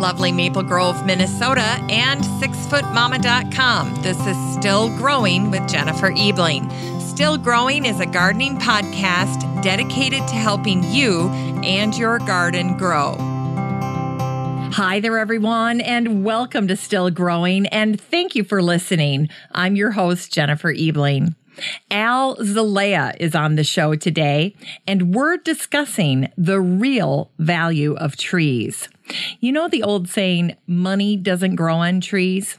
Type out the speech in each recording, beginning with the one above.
lovely Maple Grove, Minnesota, and sixfootmama.com. This is Still Growing with Jennifer Ebling. Still Growing is a gardening podcast dedicated to helping you and your garden grow. Hi there, everyone, and welcome to Still Growing, and thank you for listening. I'm your host, Jennifer Ebling. Al Zelaya is on the show today, and we're discussing the real value of trees. You know the old saying, money doesn't grow on trees?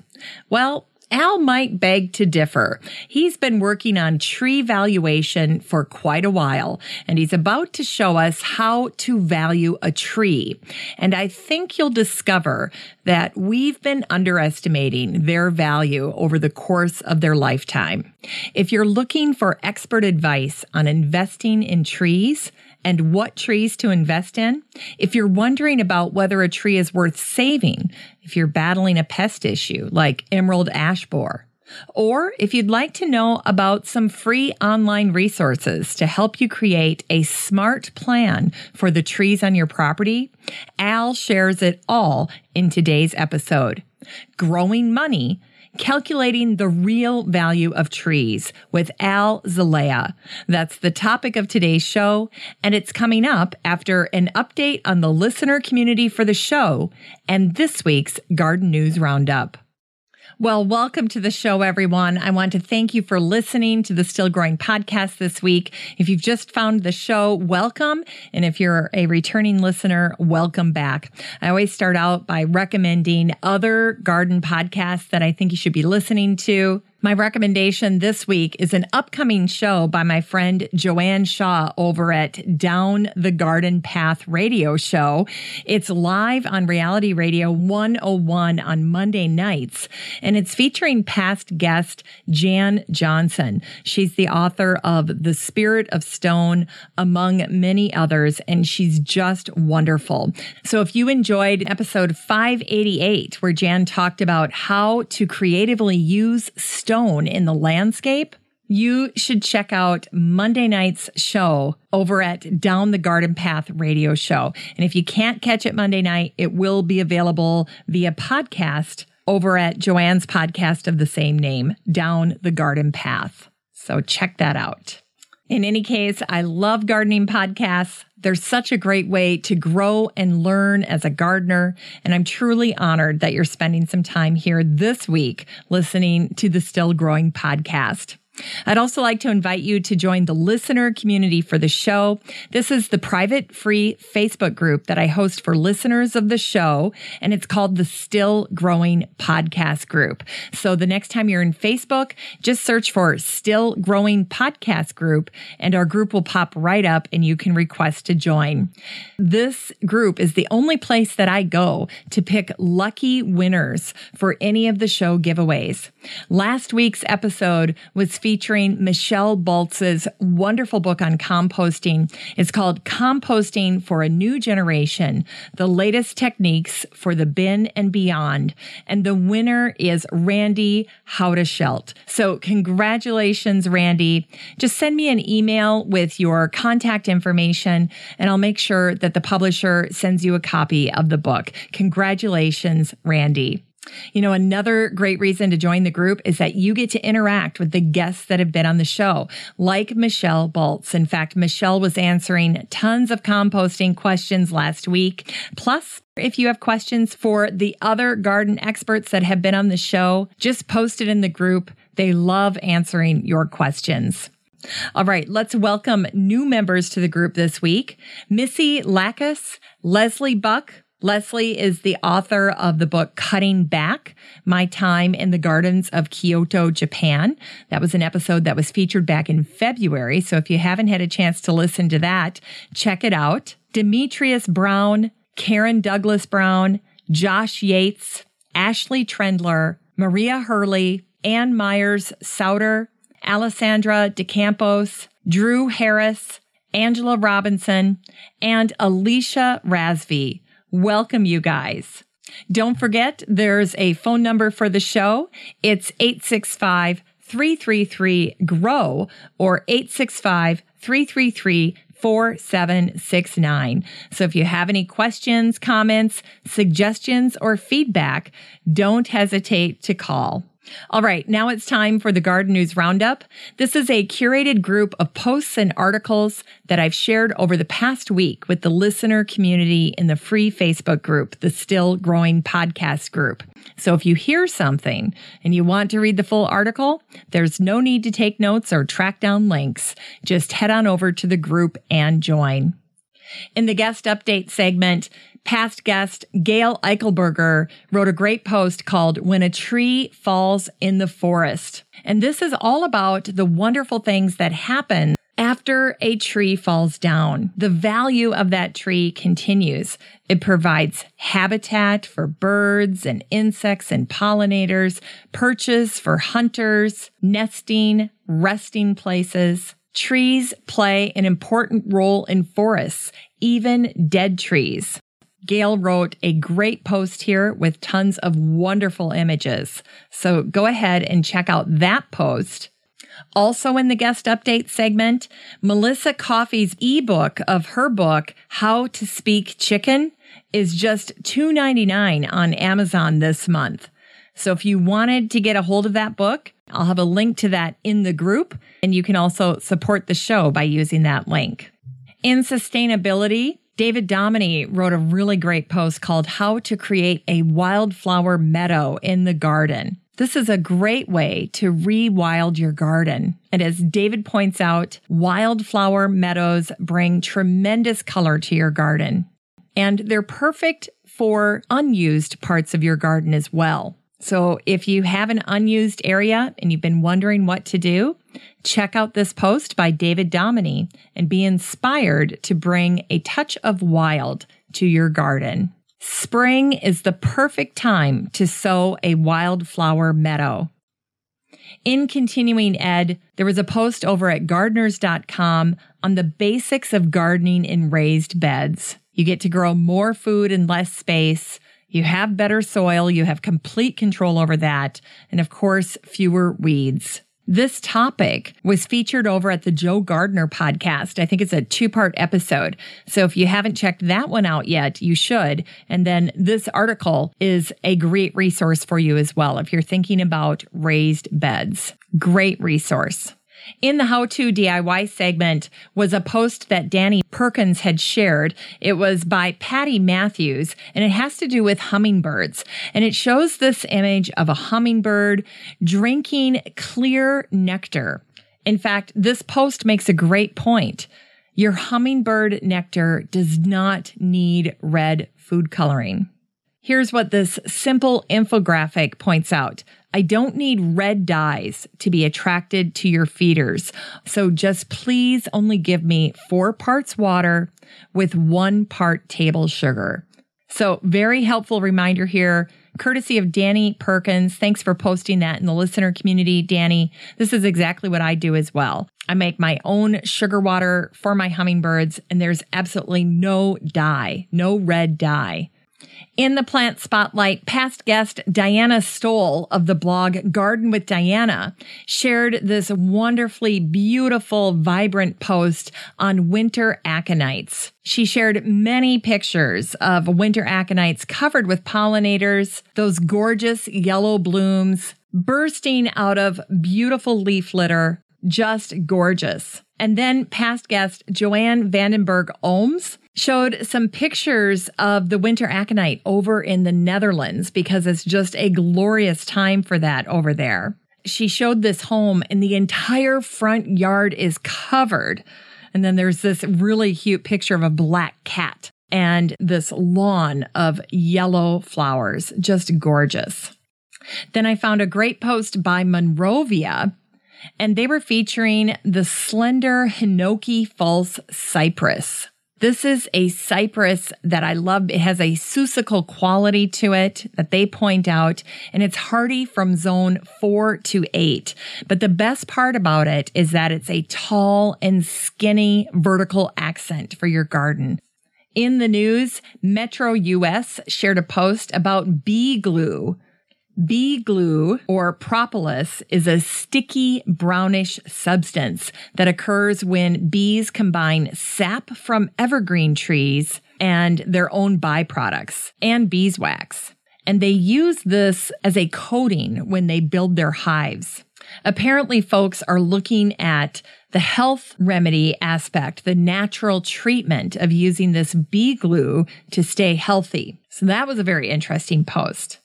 Well, Al might beg to differ. He's been working on tree valuation for quite a while, and he's about to show us how to value a tree. And I think you'll discover that we've been underestimating their value over the course of their lifetime. If you're looking for expert advice on investing in trees, and what trees to invest in. If you're wondering about whether a tree is worth saving, if you're battling a pest issue like emerald ash borer, or if you'd like to know about some free online resources to help you create a smart plan for the trees on your property, Al shares it all in today's episode. Growing Money Calculating the Real Value of Trees with Al Zelaya. That's the topic of today's show, and it's coming up after an update on the listener community for the show and this week's Garden News Roundup. Well, welcome to the show, everyone. I want to thank you for listening to the Still Growing podcast this week. If you've just found the show, welcome. And if you're a returning listener, welcome back. I always start out by recommending other garden podcasts that I think you should be listening to. My recommendation this week is an upcoming show by my friend Joanne Shaw over at Down the Garden Path radio show. It's live on Reality Radio 101 on Monday nights, and it's featuring past guest Jan Johnsen. She's the author of The Spirit of Stone, among many others, and she's just wonderful. So if you enjoyed episode 588, where Jan talked about how to creatively use stone stone in the landscape, you should check out Monday night's show over at Down the Garden Path radio show. And if you can't catch it Monday night, it will be available via podcast over at Joanne's podcast of the same name, Down the Garden Path. So check that out. In any case, I love gardening podcasts. They're such a great way to grow and learn as a gardener. And I'm truly honored that you're spending some time here this week listening to the Still Growing podcast. I'd also like to invite you to join the listener community for the show. This is the private free Facebook group that I host for listeners of the show, and it's called the Still Growing Podcast Group. So the next time you're in Facebook, just search for Still Growing Podcast Group, and our group will pop right up and you can request to join. This group is the only place that I go to pick lucky winners for any of the show giveaways. Last week's episode was featuring Michelle Balz's wonderful book on composting. It's called Composting for a New Generation, the latest techniques for the bin and beyond. And the winner is Randy Haudeschelt. So congratulations, Randy. Just send me an email with your contact information and I'll make sure that the publisher sends you a copy of the book. Congratulations, Randy. You know, another great reason to join the group is that you get to interact with the guests that have been on the show, like Michelle Balz. In fact, Michelle was answering tons of composting questions last week. Plus, if you have questions for the other garden experts that have been on the show, just post it in the group. They love answering your questions. All right, let's welcome new members to the group this week Missy Lackus, Leslie Buck, Leslie is the author of the book Cutting Back My Time in the Gardens of Kyoto, Japan. That was an episode that was featured back in February. So if you haven't had a chance to listen to that, check it out. Demetrius Brown, Karen Douglas Brown, Josh Yates, Ashley Trendler, Maria Hurley, Ann Myers Souter, Alessandra DeCampos, Drew Harris, Angela Robinson, and Alicia Rasvi. Welcome, you guys. Don't forget, there's a phone number for the show. It's 865 333 GROW or 865 333 4769. So if you have any questions, comments, suggestions, or feedback, don't hesitate to call. All right, now it's time for the Garden News Roundup. This is a curated group of posts and articles that I've shared over the past week with the listener community in the free Facebook group, the Still Growing Podcast Group. So if you hear something and you want to read the full article, there's no need to take notes or track down links. Just head on over to the group and join. In the guest update segment, past guest Gail Eichelberger wrote a great post called When a Tree Falls in the Forest. And this is all about the wonderful things that happen after a tree falls down. The value of that tree continues. It provides habitat for birds and insects and pollinators, perches for hunters, nesting, resting places. Trees play an important role in forests, even dead trees. Gail wrote a great post here with tons of wonderful images. So go ahead and check out that post. Also in the guest update segment, Melissa Caughey's ebook of her book, How to Speak Chicken, is just $2.99 on Amazon this month. So if you wanted to get a hold of that book, I'll have a link to that in the group, and you can also support the show by using that link. In sustainability, David Domoney wrote a really great post called How to Create a Wildflower Meadow in the Garden. This is a great way to rewild your garden. And as David points out, wildflower meadows bring tremendous color to your garden. And they're perfect for unused parts of your garden as well. So if you have an unused area and you've been wondering what to do, check out this post by David Domoney and be inspired to bring a touch of wild to your garden. Spring is the perfect time to sow a wildflower meadow. In continuing ed, there was a post over at gardeners.com on the basics of gardening in raised beds. You get to grow more food in less space you have better soil, you have complete control over that, and of course, fewer weeds. This topic was featured over at the Joe Gardener podcast. I think it's a two part episode. So if you haven't checked that one out yet, you should. And then this article is a great resource for you as well if you're thinking about raised beds. Great resource. In the how to DIY segment was a post that Danny Perkins had shared. It was by Patty Matthews and it has to do with hummingbirds. And it shows this image of a hummingbird drinking clear nectar. In fact, this post makes a great point. Your hummingbird nectar does not need red food coloring. Here's what this simple infographic points out. I don't need red dyes to be attracted to your feeders. So just please only give me four parts water with one part table sugar. So very helpful reminder here, courtesy of Danny Perkins. Thanks for posting that in the listener community, Danny. This is exactly what I do as well. I make my own sugar water for my hummingbirds and there's absolutely no dye, no red dye. In the plant spotlight, past guest Diana Stoll of the blog Garden with Diana shared this wonderfully beautiful, vibrant post on winter aconites. She shared many pictures of winter aconites covered with pollinators, those gorgeous yellow blooms bursting out of beautiful leaf litter, just gorgeous. And then past guest Joanne Vandenberg Ohms showed some pictures of the winter aconite over in the Netherlands because it's just a glorious time for that over there. She showed this home and the entire front yard is covered. And then there's this really cute picture of a black cat and this lawn of yellow flowers, just gorgeous. Then I found a great post by Monrovia and they were featuring the slender Hinoki false cypress. This is a cypress that I love. It has a Seussical quality to it that they point out, and it's hardy from zone four to eight. But the best part about it is that it's a tall and skinny vertical accent for your garden. In the news, Metro US shared a post about bee glue Bee glue or propolis is a sticky brownish substance that occurs when bees combine sap from evergreen trees and their own byproducts and beeswax. And they use this as a coating when they build their hives. Apparently, folks are looking at the health remedy aspect, the natural treatment of using this bee glue to stay healthy. So that was a very interesting post.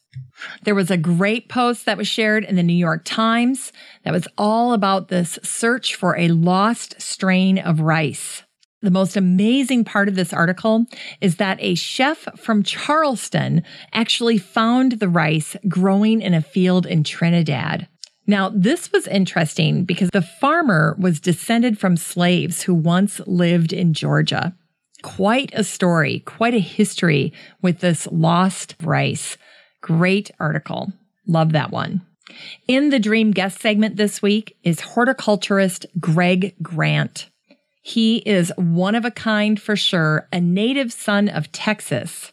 There was a great post that was shared in the New York Times that was all about this search for a lost strain of rice. The most amazing part of this article is that a chef from Charleston actually found the rice growing in a field in Trinidad. Now, this was interesting because the farmer was descended from slaves who once lived in Georgia. Quite a story, quite a history with this lost rice. Great article. Love that one. In the Dream Guest segment this week is horticulturist Greg Grant. He is one of a kind for sure, a native son of Texas.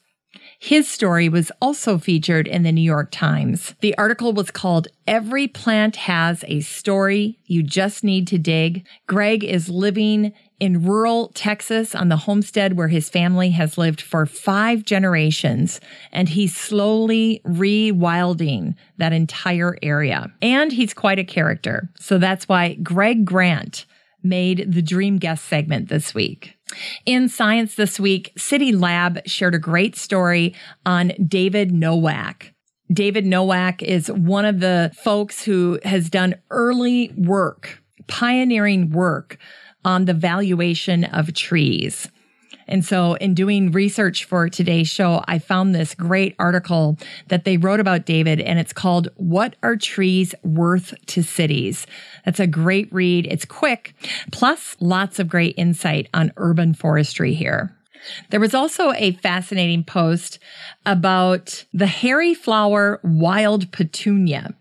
His story was also featured in the New York Times. The article was called Every Plant Has a Story You Just Need to Dig. Greg is living in rural Texas on the homestead where his family has lived for five generations, and he's slowly rewilding that entire area. And he's quite a character. So that's why Greg Grant made the Dream Guest segment this week. In Science This Week, City Lab shared a great story on David Nowak. David Nowak is one of the folks who has done early work, pioneering work on the valuation of trees. And so, in doing research for today's show, I found this great article that they wrote about David, and it's called What Are Trees Worth to Cities? That's a great read. It's quick, plus lots of great insight on urban forestry here. There was also a fascinating post about the hairy flower wild petunia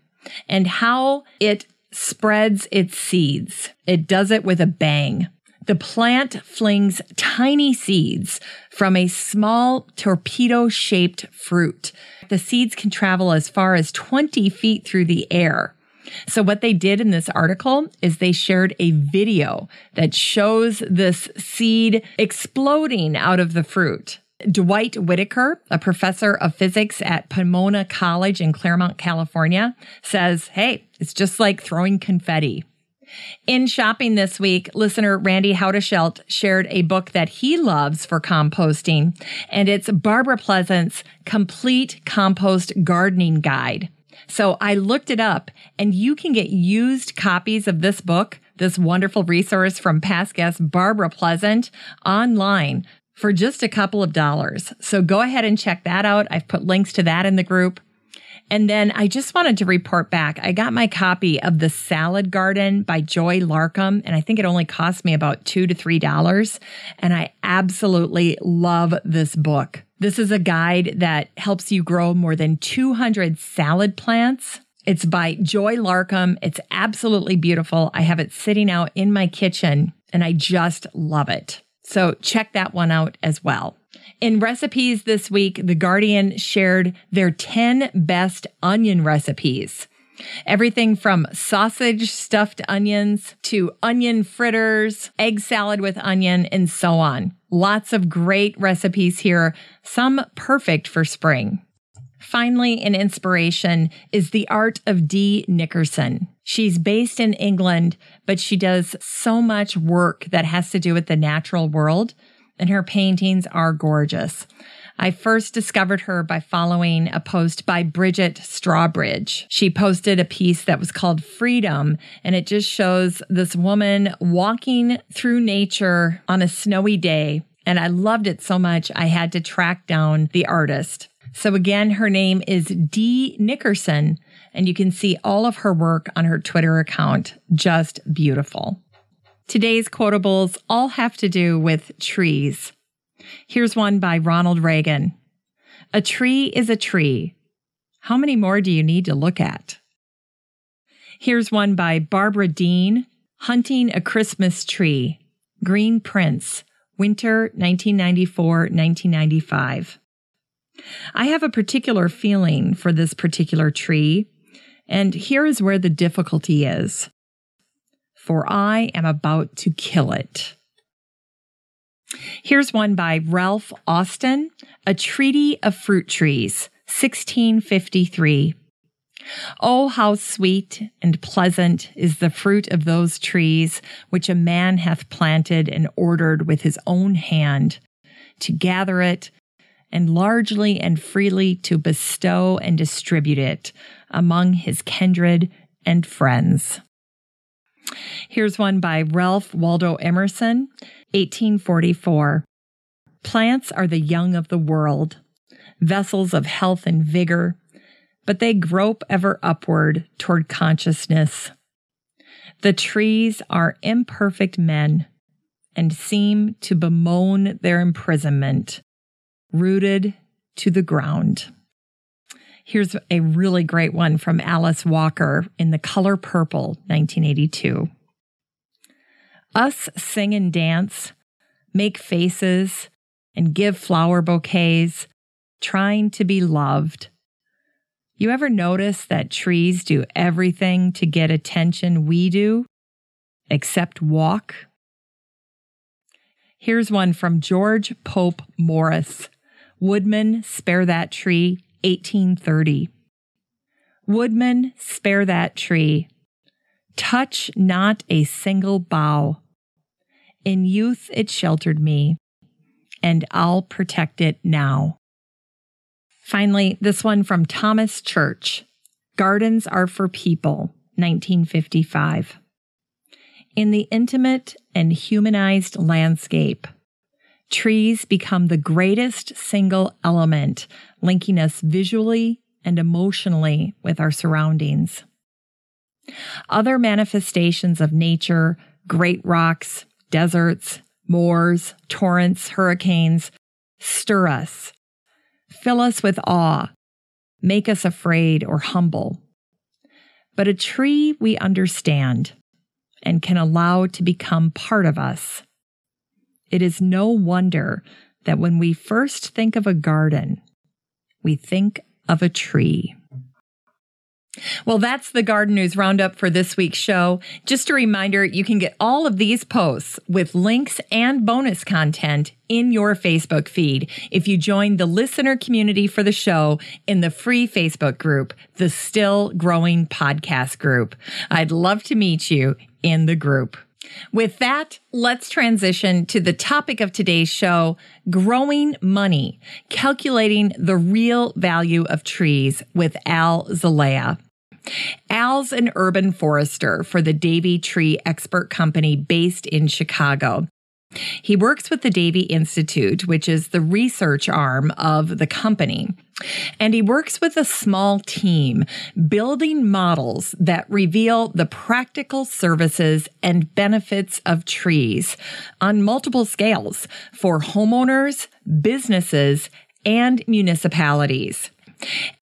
and how it spreads its seeds. It does it with a bang. The plant flings tiny seeds from a small torpedo shaped fruit. The seeds can travel as far as 20 feet through the air. So what they did in this article is they shared a video that shows this seed exploding out of the fruit. Dwight Whitaker, a professor of physics at Pomona College in Claremont, California, says, Hey, it's just like throwing confetti. In shopping this week, listener Randy Haudeschelt shared a book that he loves for composting, and it's Barbara Pleasant's Complete Compost Gardening Guide. So I looked it up, and you can get used copies of this book, this wonderful resource from past guest Barbara Pleasant, online for just a couple of dollars. So go ahead and check that out. I've put links to that in the group. And then I just wanted to report back. I got my copy of The Salad Garden by Joy Larkcom, and I think it only cost me about two to three dollars. And I absolutely love this book. This is a guide that helps you grow more than 200 salad plants. It's by Joy Larkcom. It's absolutely beautiful. I have it sitting out in my kitchen and I just love it. So check that one out as well. In recipes this week, The Guardian shared their 10 best onion recipes. Everything from sausage stuffed onions to onion fritters, egg salad with onion, and so on. Lots of great recipes here, some perfect for spring. Finally, an inspiration is the art of Dee Nickerson. She's based in England, but she does so much work that has to do with the natural world and her paintings are gorgeous. I first discovered her by following a post by Bridget Strawbridge. She posted a piece that was called Freedom, and it just shows this woman walking through nature on a snowy day. And I loved it so much, I had to track down the artist. So again, her name is Dee Nickerson, and you can see all of her work on her Twitter account. Just beautiful. Today's quotables all have to do with trees. Here's one by Ronald Reagan. A tree is a tree. How many more do you need to look at? Here's one by Barbara Dean, Hunting a Christmas Tree, Green Prints, Winter 1994 1995. I have a particular feeling for this particular tree, and here is where the difficulty is. For I am about to kill it. Here's one by Ralph Austin, A Treaty of Fruit Trees, 1653. Oh, how sweet and pleasant is the fruit of those trees which a man hath planted and ordered with his own hand, to gather it and largely and freely to bestow and distribute it among his kindred and friends. Here's one by Ralph Waldo Emerson, 1844. Plants are the young of the world, vessels of health and vigor, but they grope ever upward toward consciousness. The trees are imperfect men and seem to bemoan their imprisonment, rooted to the ground. Here's a really great one from Alice Walker in The Color Purple, 1982. Us sing and dance, make faces, and give flower bouquets, trying to be loved. You ever notice that trees do everything to get attention we do, except walk? Here's one from George Pope Morris Woodman, spare that tree, 1830. Woodman, spare that tree. Touch not a single bough. In youth it sheltered me, and I'll protect it now. Finally, this one from Thomas Church Gardens are for people, 1955. In the intimate and humanized landscape, trees become the greatest single element linking us visually and emotionally with our surroundings. Other manifestations of nature, great rocks, deserts, moors, torrents, hurricanes, stir us, fill us with awe, make us afraid or humble. But a tree we understand and can allow to become part of us. It is no wonder that when we first think of a garden, we think of a tree. Well, that's the Garden News Roundup for this week's show. Just a reminder, you can get all of these posts with links and bonus content in your Facebook feed if you join the listener community for the show in the free Facebook group, the Still Growing Podcast Group. I'd love to meet you in the group. With that, let's transition to the topic of today's show growing money, calculating the real value of trees with Al Zelaya. Al's an urban forester for the Davey Tree Expert Company based in Chicago. He works with the Davey Institute, which is the research arm of the company. And he works with a small team building models that reveal the practical services and benefits of trees on multiple scales for homeowners, businesses, and municipalities.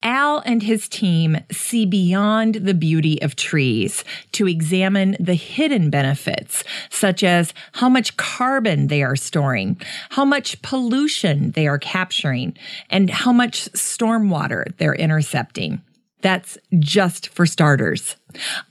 Al and his team see beyond the beauty of trees to examine the hidden benefits, such as how much carbon they are storing, how much pollution they are capturing, and how much stormwater they're intercepting. That's just for starters.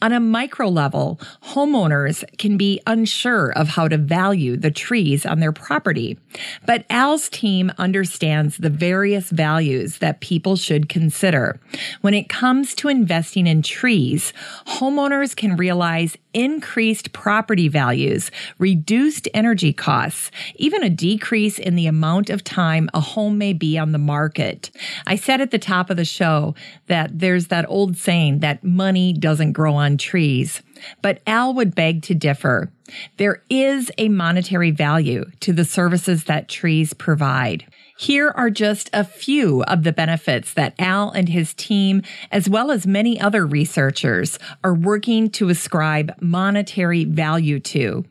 On a micro level, homeowners can be unsure of how to value the trees on their property. But Al's team understands the various values that people should consider. When it comes to investing in trees, homeowners can realize increased property values, reduced energy costs, even a decrease in the amount of time a home may be on the market. I said at the top of the show that there's that old saying that money doesn't grow on trees. But Al would beg to differ. There is a monetary value to the services that trees provide. Here are just a few of the benefits that Al and his team, as well as many other researchers, are working to ascribe monetary value to.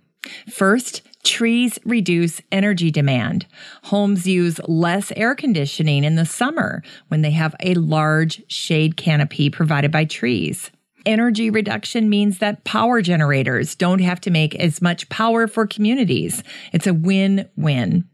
First, trees reduce energy demand. Homes use less air conditioning in the summer when they have a large shade canopy provided by trees. Energy reduction means that power generators don't have to make as much power for communities. It's a win win.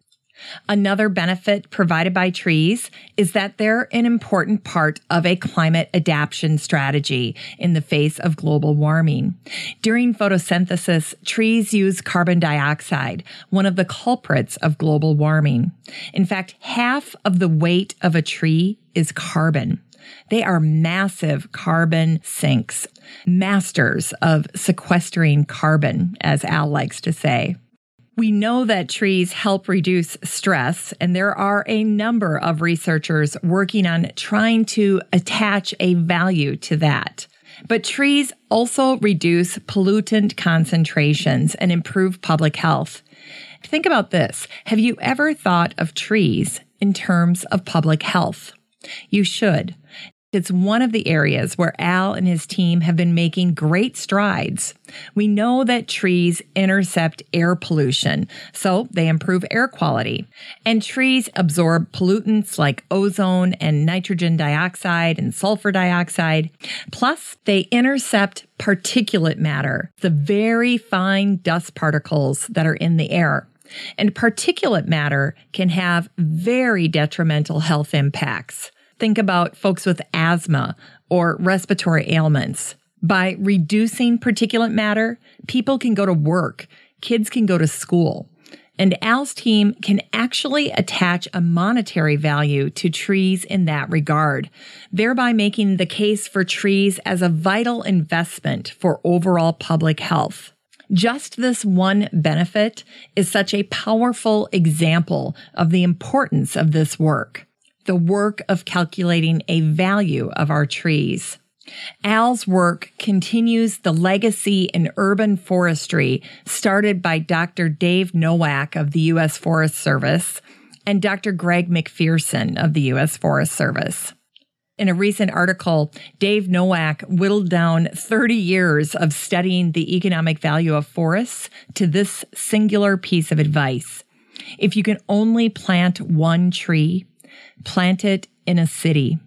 Another benefit provided by trees is that they're an important part of a climate adaptation strategy in the face of global warming. During photosynthesis, trees use carbon dioxide, one of the culprits of global warming. In fact, half of the weight of a tree is carbon. They are massive carbon sinks, masters of sequestering carbon, as Al likes to say. We know that trees help reduce stress, and there are a number of researchers working on trying to attach a value to that. But trees also reduce pollutant concentrations and improve public health. Think about this. Have you ever thought of trees in terms of public health? You should. It's one of the areas where Al and his team have been making great strides. We know that trees intercept air pollution, so they improve air quality. And trees absorb pollutants like ozone and nitrogen dioxide and sulfur dioxide. Plus, they intercept particulate matter, the very fine dust particles that are in the air. And particulate matter can have very detrimental health impacts. Think about folks with asthma or respiratory ailments. By reducing particulate matter, people can go to work, kids can go to school. And Al's team can actually attach a monetary value to trees in that regard, thereby making the case for trees as a vital investment for overall public health. Just this one benefit is such a powerful example of the importance of this work the work of calculating a value of our trees. Al's work continues the legacy in urban forestry started by Dr. Dave Nowak of the U.S. Forest Service and Dr. Greg McPherson of the U.S. Forest Service. In a recent article, Dave Nowak whittled down 30 years of studying the economic value of forests to this singular piece of advice. If you can only plant one tree, plant it in a city.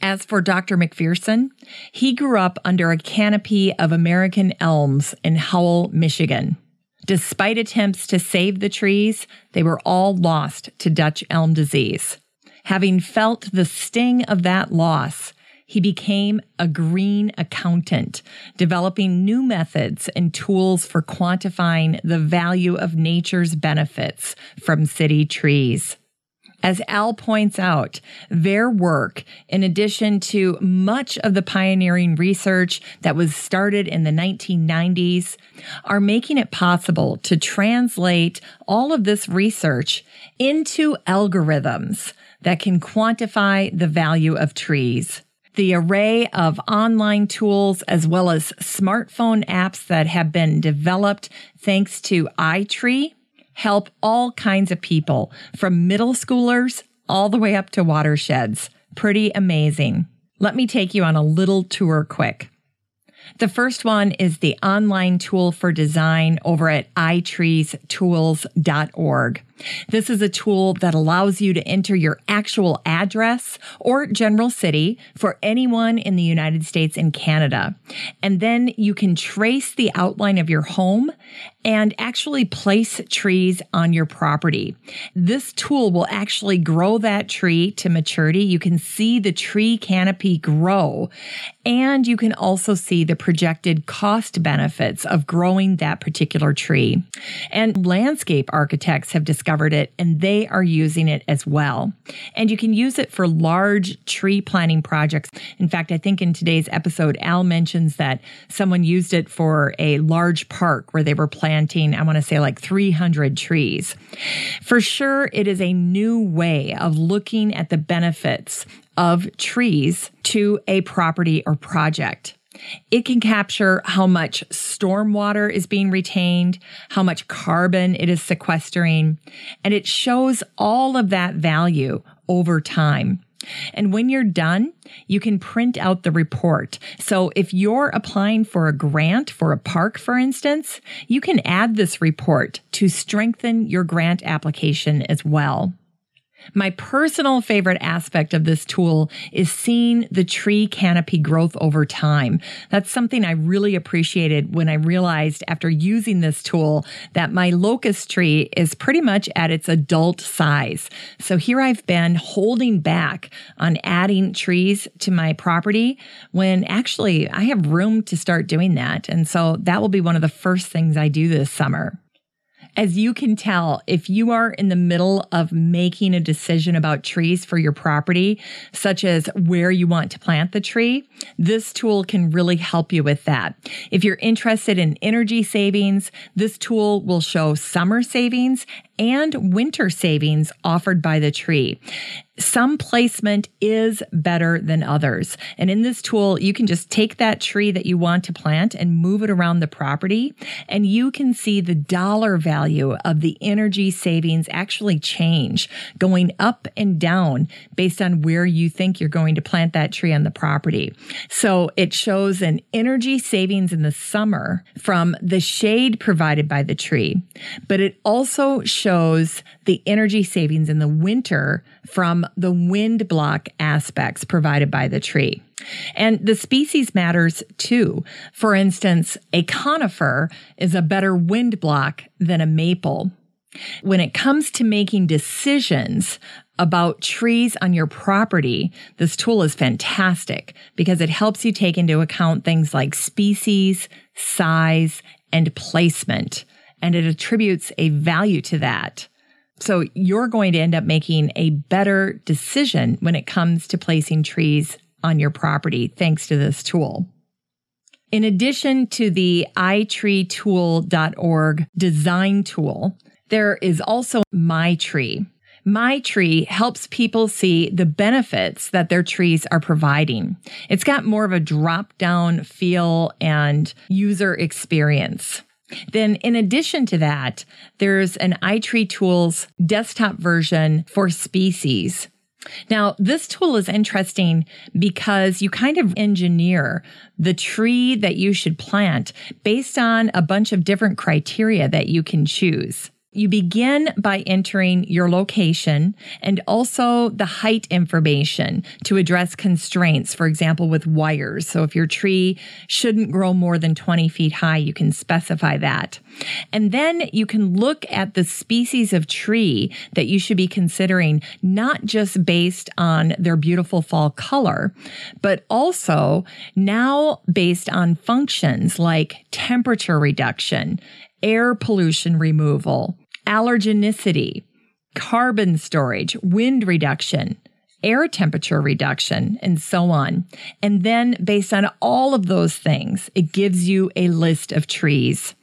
As for Dr. McPherson, he grew up under a canopy of American elms in Howell, Michigan. Despite attempts to save the trees, they were all lost to Dutch elm disease. Having felt the sting of that loss, he became a green accountant, developing new methods and tools for quantifying the value of nature's benefits from city trees. As Al points out, their work, in addition to much of the pioneering research that was started in the 1990s, are making it possible to translate all of this research into algorithms that can quantify the value of trees. The array of online tools as well as smartphone apps that have been developed thanks to iTree help all kinds of people from middle schoolers all the way up to watersheds. Pretty amazing. Let me take you on a little tour quick. The first one is the online tool for design over at itreestools.org. This is a tool that allows you to enter your actual address or general city for anyone in the United States and Canada. And then you can trace the outline of your home and actually place trees on your property. This tool will actually grow that tree to maturity. You can see the tree canopy grow and you can also see the projected cost benefits of growing that particular tree. And landscape architects have discovered discovered it and they are using it as well. And you can use it for large tree planting projects. In fact, I think in today's episode, Al mentions that someone used it for a large park where they were planting, I want to say like 300 trees. For sure, it is a new way of looking at the benefits of trees to a property or project. It can capture how much stormwater is being retained, how much carbon it is sequestering, and it shows all of that value over time. And when you're done, you can print out the report. So if you're applying for a grant for a park, for instance, you can add this report to strengthen your grant application as well. My personal favorite aspect of this tool is seeing the tree canopy growth over time. That's something I really appreciated when I realized after using this tool that my locust tree is pretty much at its adult size. So here I've been holding back on adding trees to my property when actually I have room to start doing that. And so that will be one of the first things I do this summer. As you can tell, if you are in the middle of making a decision about trees for your property, such as where you want to plant the tree, this tool can really help you with that. If you're interested in energy savings, this tool will show summer savings and winter savings offered by the tree. Some placement is better than others. And in this tool, you can just take that tree that you want to plant and move it around the property. And you can see the dollar value of the energy savings actually change going up and down based on where you think you're going to plant that tree on the property. So it shows an energy savings in the summer from the shade provided by the tree, but it also shows the energy savings in the winter from the wind block aspects provided by the tree. And the species matters too. For instance, a conifer is a better wind block than a maple. When it comes to making decisions about trees on your property, this tool is fantastic because it helps you take into account things like species, size, and placement and it attributes a value to that. So you're going to end up making a better decision when it comes to placing trees on your property thanks to this tool. In addition to the itreetool.org design tool, there is also MyTree. MyTree helps people see the benefits that their trees are providing. It's got more of a drop down feel and user experience. Then, in addition to that, there's an iTree Tools desktop version for species. Now, this tool is interesting because you kind of engineer the tree that you should plant based on a bunch of different criteria that you can choose. You begin by entering your location and also the height information to address constraints, for example, with wires. So if your tree shouldn't grow more than 20 feet high, you can specify that. And then you can look at the species of tree that you should be considering, not just based on their beautiful fall color, but also now based on functions like temperature reduction, air pollution removal, allergenicity, carbon storage, wind reduction, air temperature reduction, and so on. And then based on all of those things, it gives you a list of trees.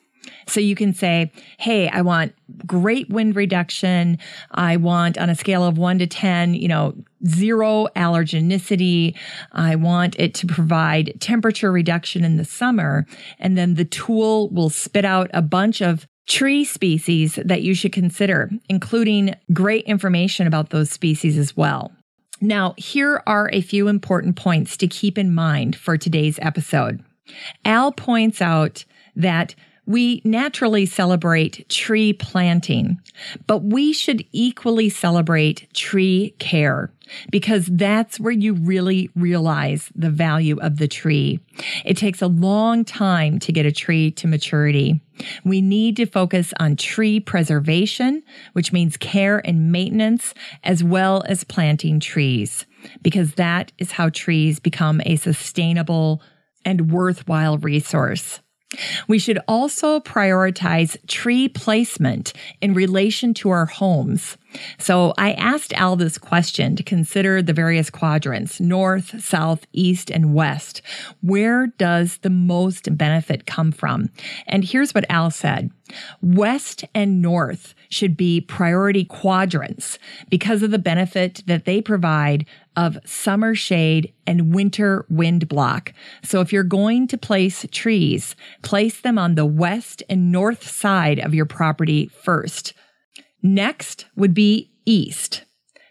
So you can say, Hey, I want great wind reduction. I want on a scale of one to 10, you know, zero allergenicity. I want it to provide temperature reduction in the summer. And then the tool will spit out a bunch of tree species that you should consider, including great information about those species as well. Now, here are a few important points to keep in mind for today's episode. Al points out that we naturally celebrate tree planting, but we should equally celebrate tree care because that's where you really realize the value of the tree. It takes a long time to get a tree to maturity. We need to focus on tree preservation, which means care and maintenance, as well as planting trees, because that is how trees become a sustainable and worthwhile resource. We should also prioritize tree placement in relation to our homes. So I asked Al this question to consider the various quadrants, north, south, east, and west. Where does the most benefit come from? And here's what Al said. West and north should be priority quadrants because of the benefit that they provide of summer shade and winter wind block. So if you're going to place trees, place them on the west and north side of your property first. Next would be east.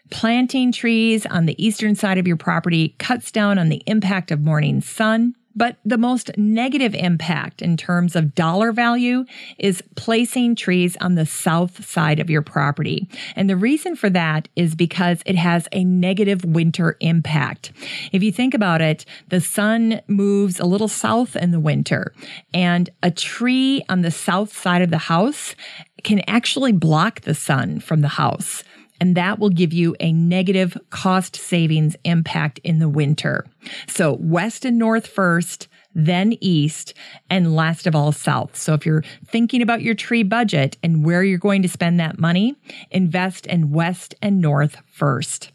Planting trees on the eastern side of your property cuts down on the impact of morning sun, But the most negative impact in terms of dollar value is placing trees on the south side of your property. And the reason for that is because it has a negative winter impact. If you think about it, the sun moves a little south in the winter and a tree on the south side of the house can actually block the sun from the house and that will give you a negative cost savings impact in the winter. So west and north first, then east, and last of all, south. So if you're thinking about your tree budget and where you're going to spend that money, invest in west and north first.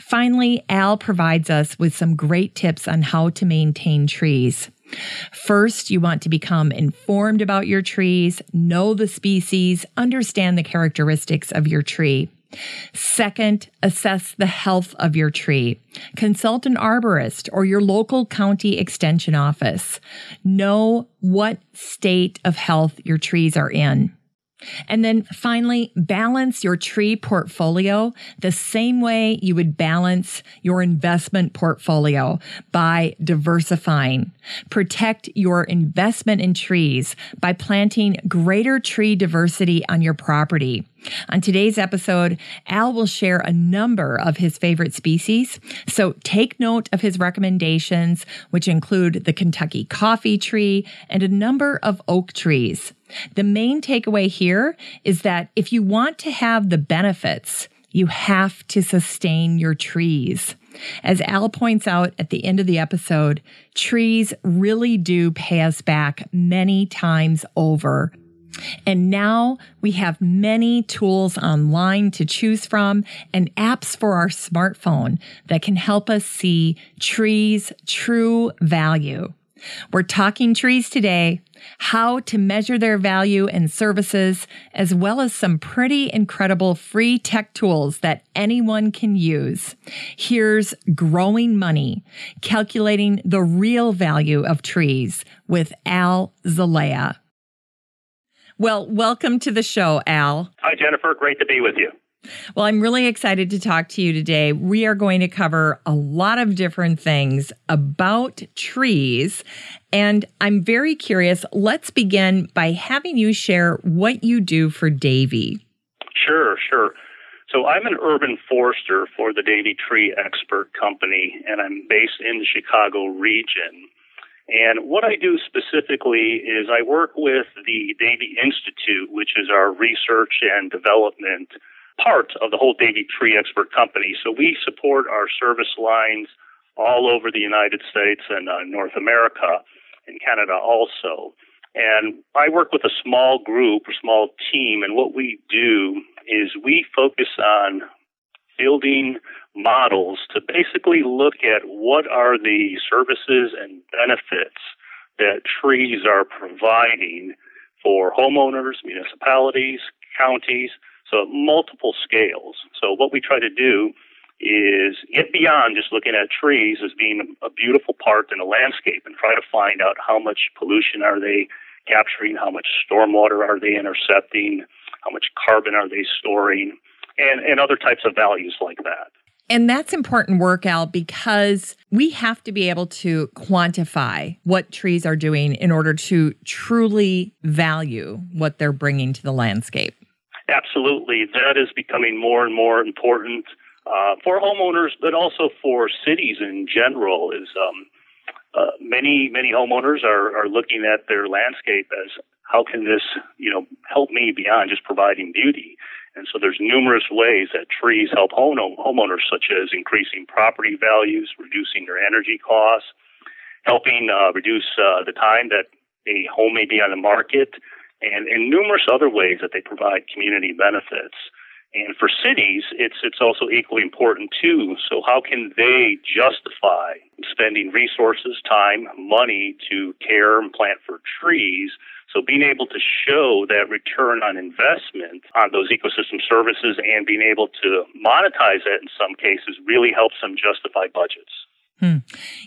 Finally, Al provides us with some great tips on how to maintain trees. First, you want to become informed about your trees, know the species, understand the characteristics of your tree. Second, assess the health of your tree. Consult an arborist or your local county extension office. Know what state of health your trees are in. And then finally, balance your tree portfolio the same way you would balance your investment portfolio by diversifying. Protect your investment in trees by planting greater tree diversity on your property. On today's episode, Al will share a number of his favorite species. So take note of his recommendations, which include the Kentucky coffee tree and a number of oak trees. The main takeaway here is that if you want to have the benefits, you have to sustain your trees. As Al points out at the end of the episode, trees really do pay us back many times over. And now we have many tools online to choose from and apps for our smartphone that can help us see trees' true value. We're talking trees today, how to measure their value and services, as well as some pretty incredible free tech tools that anyone can use. Here's Growing Money, calculating the real value of trees with Al Zelaya. Well, welcome to the show, Al. Hi, Jennifer. Great to be with you. Well, I'm really excited to talk to you today. We are going to cover a lot of different things about trees. And I'm very curious. Let's begin by having you share what you do for Davey. Sure, sure. So I'm an urban forester for the Davey Tree Expert Company, and I'm based in the Chicago region. And what I do specifically is I work with the Davey Institute, which is our research and development part of the whole Davey Tree Expert Company. So we support our service lines all over the United States and uh, North America and Canada also. And I work with a small group, a small team, and what we do is we focus on building models to basically look at what are the services and benefits that trees are providing for homeowners, municipalities, counties, so multiple scales. So what we try to do is get beyond just looking at trees as being a beautiful part in a landscape and try to find out how much pollution are they capturing, how much stormwater are they intercepting, how much carbon are they storing, and, and other types of values like that. And that's important work, Al, because we have to be able to quantify what trees are doing in order to truly value what they're bringing to the landscape. Absolutely. That is becoming more and more important uh, for homeowners, but also for cities in general. Is um, uh, many many homeowners are, are looking at their landscape as how can this you know help me beyond just providing beauty. And so there's numerous ways that trees help home, homeowners, such as increasing property values, reducing their energy costs, helping uh, reduce uh, the time that a home may be on the market, and in numerous other ways that they provide community benefits. And for cities, it's it's also equally important too. So how can they justify spending resources, time, money to care and plant for trees? So being able to show that return on investment on those ecosystem services and being able to monetize it in some cases really helps them justify budgets. Hmm.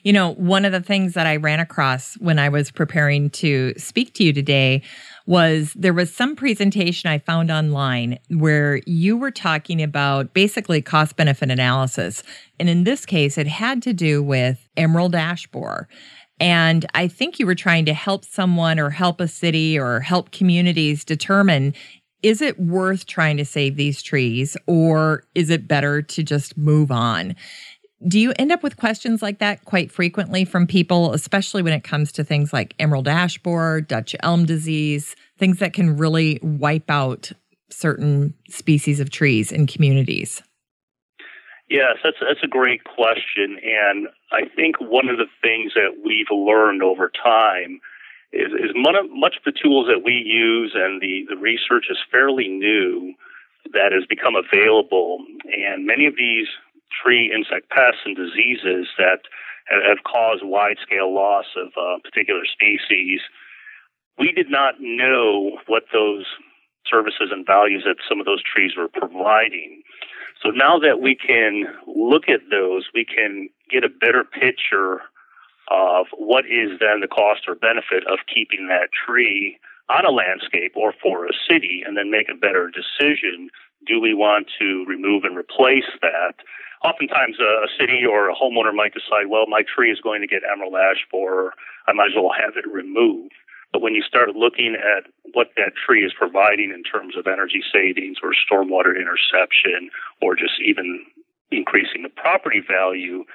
You know, one of the things that I ran across when I was preparing to speak to you today was there was some presentation I found online where you were talking about basically cost benefit analysis. And in this case, it had to do with emerald ash borer. And I think you were trying to help someone or help a city or help communities determine is it worth trying to save these trees or is it better to just move on? Do you end up with questions like that quite frequently from people, especially when it comes to things like emerald ash borer, Dutch elm disease, things that can really wipe out certain species of trees in communities? Yes, that's that's a great question, and I think one of the things that we've learned over time is, is much of the tools that we use and the, the research is fairly new that has become available, and many of these tree insect pests and diseases that have caused wide scale loss of uh, particular species. We did not know what those services and values that some of those trees were providing. So now that we can look at those, we can get a better picture of what is then the cost or benefit of keeping that tree on a landscape or for a city and then make a better decision. Do we want to remove and replace that? Oftentimes, a, city or a homeowner might decide, well, my tree is going to get emerald ash borer, I might as well have it removed. But when you start looking at what that tree is providing in terms of energy savings or stormwater interception or just even increasing the property value,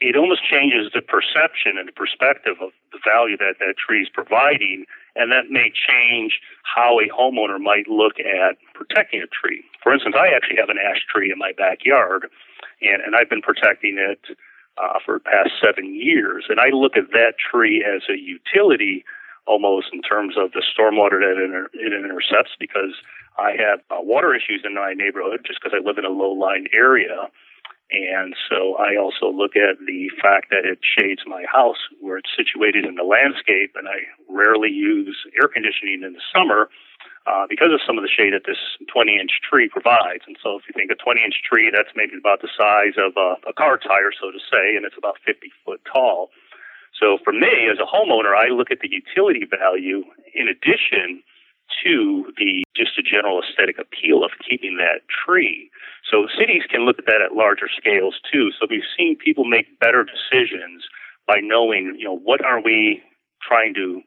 it almost changes the perception and the perspective of the value that that tree is providing, and that may change how a homeowner might look at protecting a tree. For instance, I actually have an ash tree in my backyard, and, and I've been protecting it uh, for the past seven years, and I look at that tree as a utility almost in terms of the stormwater that it, intercepts because I have uh, water issues in my neighborhood just because I live in a low-lying area and so I also look at the fact that it shades my house where it's situated in the landscape, and I rarely use air conditioning in the summer uh, because of some of the shade that this 20 inch tree provides. And so if you think a 20 inch tree, that's maybe about the size of a, a car tire, so to say, and it's about 50 foot tall. So for me, as a homeowner, I look at the utility value in addition to the just a general aesthetic appeal of keeping that tree. So cities can look at that at larger scales too. So we've seen people make better decisions by knowing, you know, what are we trying to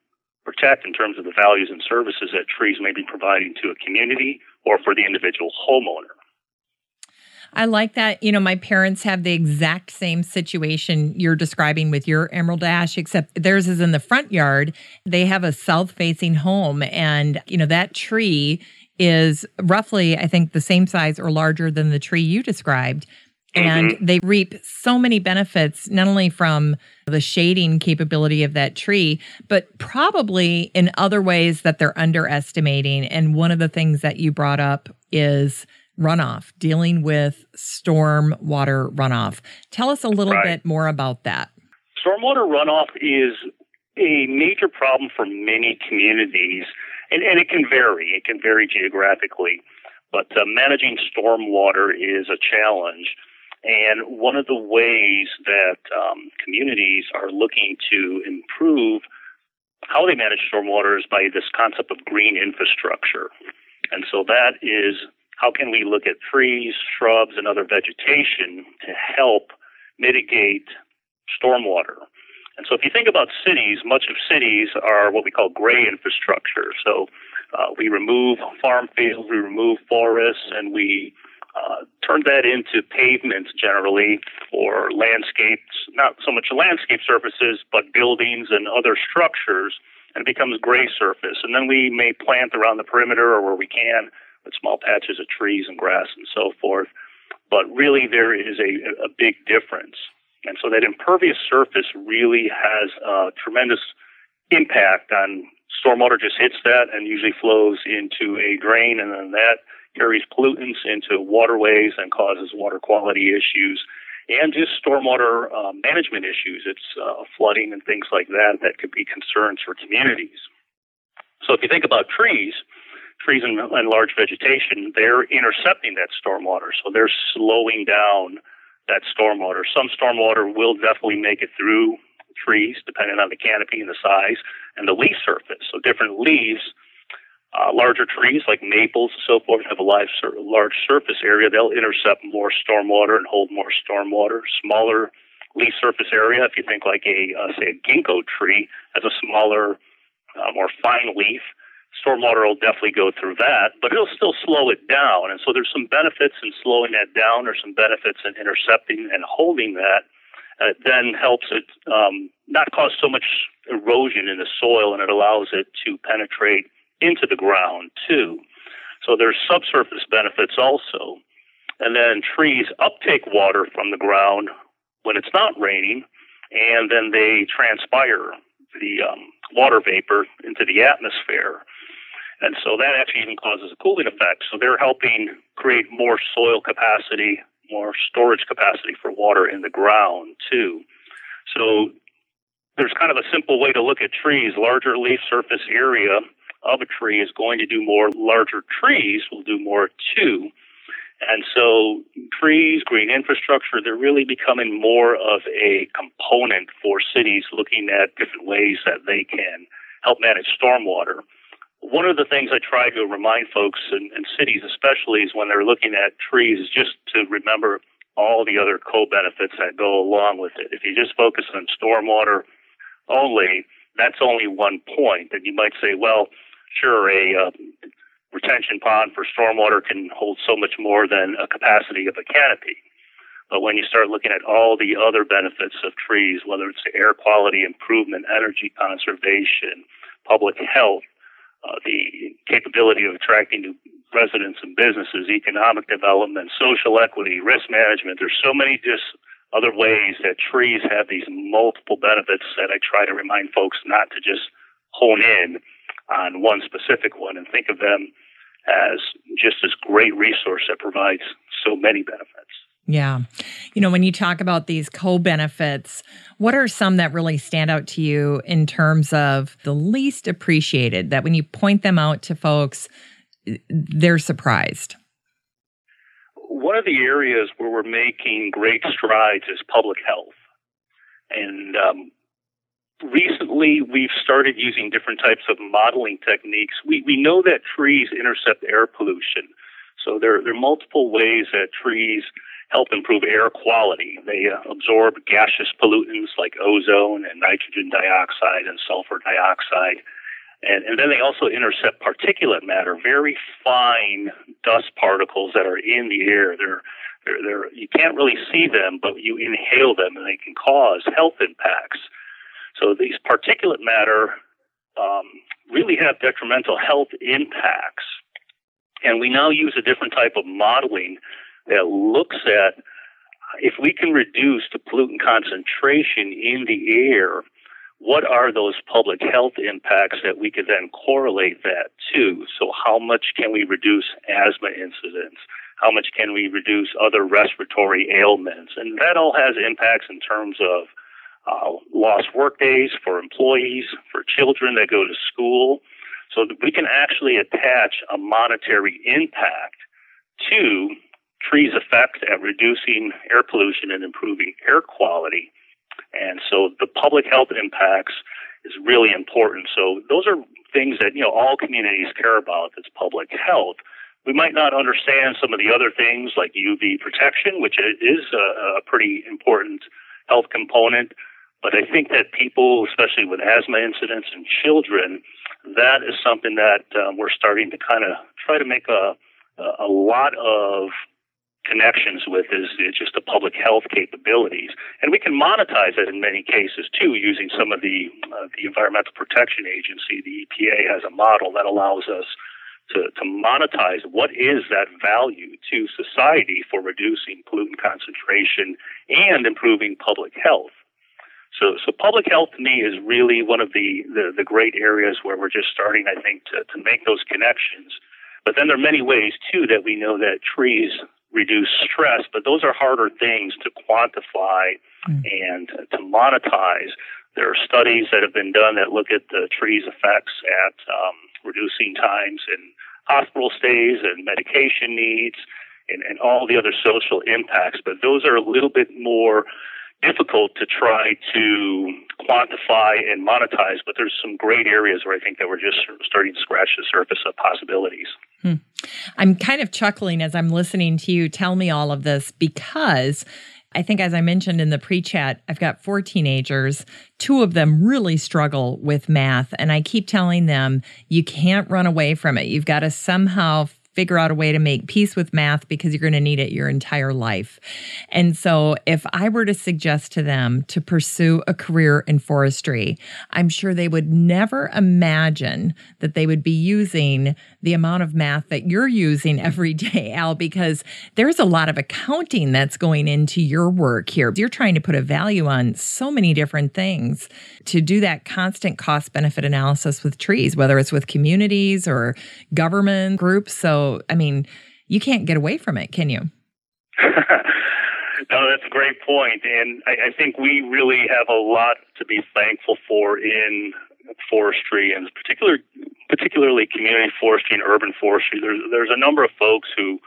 protect in terms of the values and services that trees may be providing to a community or for the individual homeowner. I like that. You know, my parents have the exact same situation you're describing with your emerald ash, except theirs is in the front yard. They have a south facing home, and, you know, that tree is roughly, I think, the same size or larger than the tree you described. And mm-hmm. they reap so many benefits, not only from the shading capability of that tree, but probably in other ways that they're underestimating. And one of the things that you brought up is runoff, dealing with storm water runoff. Tell us a little right. bit more about that. Stormwater runoff is a major problem for many communities, and, and it can vary. It can vary geographically, but uh, managing stormwater is a challenge. And one of the ways that um, communities are looking to improve how they manage stormwater is by this concept of green infrastructure. And so that is how can we look at trees, shrubs, and other vegetation to help mitigate stormwater? And so if you think about cities, much of cities are what we call gray infrastructure. So uh, we remove farm fields, we remove forests, and we uh, turn that into pavements generally or landscapes, not so much landscape surfaces, but buildings and other structures, and it becomes gray surface. And then we may plant around the perimeter or where we can small patches of trees and grass and so forth. But really, there is a, a big difference. And so that impervious surface really has a tremendous impact on stormwater just hits that and usually flows into a drain and then that carries pollutants into waterways and causes water quality issues and just stormwater uh, management issues. It's uh, flooding and things like that that could be concerns for communities. So if you think about trees, trees and, and large vegetation, they're intercepting that stormwater. So they're slowing down that stormwater. Some stormwater will definitely make it through trees, depending on the canopy and the size and the leaf surface. So different leaves, uh, larger trees like maples and so forth have a large, large surface area. They'll intercept more stormwater and hold more stormwater. Smaller leaf surface area. If you think like a, uh, say, a ginkgo tree has a smaller, uh, more fine leaf, stormwater will definitely go through that, but it'll still slow it down. And so there's some benefits in slowing that down. There's some benefits in intercepting and holding that. Uh, it then helps it um, not cause so much erosion in the soil, and it allows it to penetrate into the ground too. So there's subsurface benefits also. And then trees uptake water from the ground when it's not raining, and then they transpire the um, water vapor into the atmosphere. And so that actually even causes a cooling effect. So they're helping create more soil capacity, more storage capacity for water in the ground too. So there's kind of a simple way to look at trees. Larger leaf surface area of a tree is going to do more. Larger trees will do more too. And so trees, green infrastructure, they're really becoming more of a component for cities looking at different ways that they can help manage stormwater. One of the things I try to remind folks in, in cities especially is when they're looking at trees is just to remember all the other co-benefits that go along with it. If you just focus on stormwater only, that's only one point. And you might say, well, sure, a uh, retention pond for stormwater can hold so much more than a capacity of a canopy. But when you start looking at all the other benefits of trees, whether it's air quality improvement, energy conservation, public health, uh, the capability of attracting new residents and businesses, economic development, social equity, risk management, there's so many just other ways that trees have these multiple benefits that I try to remind folks not to just hone in on one specific one and think of them as just this great resource that provides so many benefits. Yeah. You know, when you talk about these co benefits, what are some that really stand out to you in terms of the least appreciated that when you point them out to folks, they're surprised? One of the areas where we're making great strides is public health. And um, recently we've started using different types of modeling techniques. We, we know that trees intercept air pollution. So there, there are multiple ways that trees help improve air quality. They uh, absorb gaseous pollutants like ozone and nitrogen dioxide and sulfur dioxide. And, and then they also intercept particulate matter, very fine dust particles that are in the air. They're, they're, they're, you can't really see them, but you inhale them and they can cause health impacts. So these particulate matter um, really have detrimental health impacts. And we now use a different type of modeling that looks at if we can reduce the pollutant concentration in the air, what are those public health impacts that we could then correlate that to? So, how much can we reduce asthma incidents? How much can we reduce other respiratory ailments? And that all has impacts in terms of uh, lost work days for employees, for children that go to school, so that we can actually attach a monetary impact to trees' effect at reducing air pollution and improving air quality. And so the public health impacts is really important. So those are things that, you know, all communities care about. It's public health. We might not understand some of the other things like UV protection, which is a, a pretty important health component. But I think that people, especially with asthma incidents in children, that is something that um, we're starting to kind of try to make a, a lot of connections with is, is just the public health capabilities, and we can monetize it in many cases too, using some of the uh, the Environmental Protection Agency, the EPA, has a model that allows us to, to monetize what is that value to society for reducing pollutant concentration and improving public health. So, so public health to me is really one of the, the, the great areas where we're just starting, I think, to, to make those connections. But then there are many ways too that we know that trees reduce stress, but those are harder things to quantify mm. and to monetize. There are studies that have been done that look at the tree's effects at um, reducing times in hospital stays and medication needs and, and all the other social impacts, but those are a little bit more difficult to try to quantify and monetize, but there's some great areas where I think that we're just starting to scratch the surface of possibilities. Hmm. I'm kind of chuckling as I'm listening to you tell me all of this because I think, as I mentioned in the pre chat, I've got four teenagers. Two of them really struggle with math. And I keep telling them, you can't run away from it. You've got to somehow figure out a way to make peace with math because you're going to need it your entire life. And so, if I were to suggest to them to pursue a career in forestry, I'm sure they would never imagine that they would be using the amount of math that you're using every day, Al, because there's a lot of accounting that's going into your work here. You're trying to put a value on so many different things to do that constant cost benefit analysis with trees, whether it's with communities or government groups. So, I mean, you can't get away from it, can you? no, that's a great point, and I, I think we really have a lot to be thankful for in forestry and particular, particularly community forestry and urban forestry. There's there's a number of folks who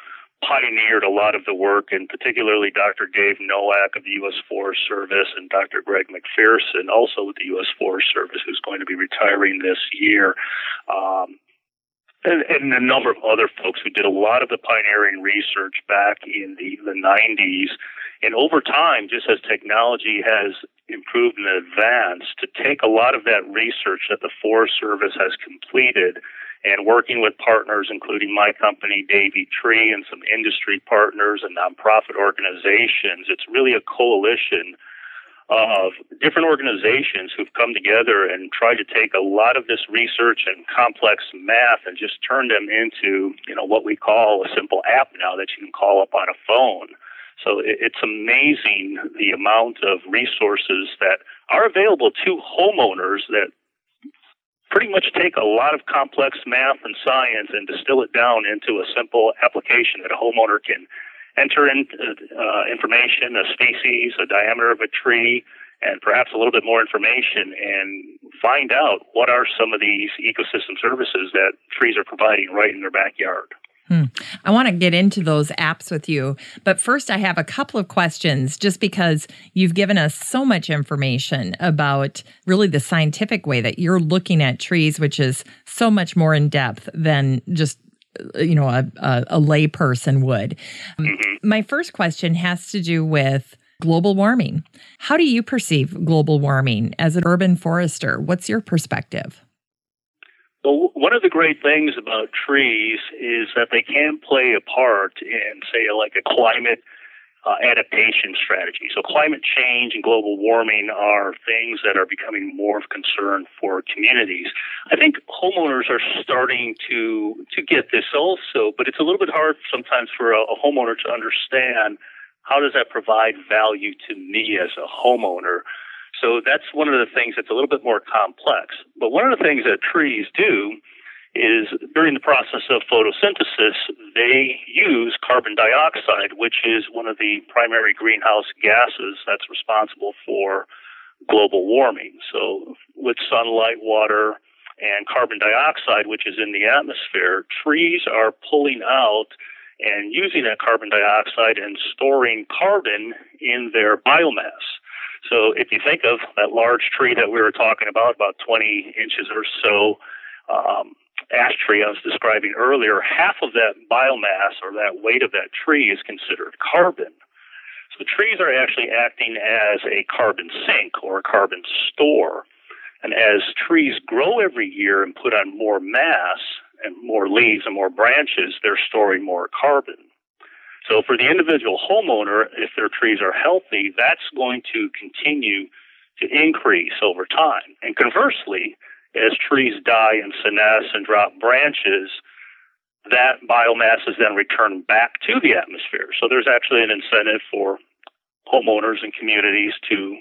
pioneered a lot of the work, and particularly Dr. Dave Nowak of the U.S. Forest Service and Dr. Greg McPherson, also with the U.S. Forest Service, who's going to be retiring this year. Um, and, and, a number of other folks who did a lot of the pioneering research back in the, the 90s. And over time, just as technology has improved and advanced, to take a lot of that research that the Forest Service has completed and working with partners, including my company, Davey Tree, and some industry partners and nonprofit organizations, it's really a coalition of different organizations who've come together and tried to take a lot of this research and complex math and just turn them into, you know, what we call a simple app now that you can call up on a phone. So it's amazing the amount of resources that are available to homeowners that pretty much take a lot of complex math and science and distill it down into a simple application that a homeowner can enter in uh, information, a species, a diameter of a tree, and perhaps a little bit more information and find out what are some of these ecosystem services that trees are providing right in their backyard. Hmm. I want to get into those apps with you. But first, I have a couple of questions just because you've given us so much information about really the scientific way that you're looking at trees, which is so much more in depth than just you know a, a, a lay person would mm-hmm. my first question has to do with global warming. How do you perceive global warming as an urban forester? What's your perspective? Well, one of the great things about trees is that they can play a part in, say, like a climate uh, adaptation strategy. So climate change and global warming are things that are becoming more of concern for communities. I think homeowners are starting to to get this also, but it's a little bit hard sometimes for a, a homeowner to understand how does that provide value to me as a homeowner. So that's one of the things that's a little bit more complex. But one of the things that trees do is during the process of photosynthesis, they use carbon dioxide, which is one of the primary greenhouse gases that's responsible for global warming. So, with sunlight, water, and carbon dioxide, which is in the atmosphere, trees are pulling out and using that carbon dioxide and storing carbon in their biomass. So, if you think of that large tree that we were talking about, about 20 inches or so, um, ash tree I was describing earlier, half of that biomass or that weight of that tree is considered carbon. So the trees are actually acting as a carbon sink or a carbon store. And as trees grow every year and put on more mass and more leaves and more branches, they're storing more carbon. So for the individual homeowner, if their trees are healthy, that's going to continue to increase over time. And conversely, as trees die and senesce and drop branches, that biomass is then returned back to the atmosphere. So there's actually an incentive for homeowners and communities to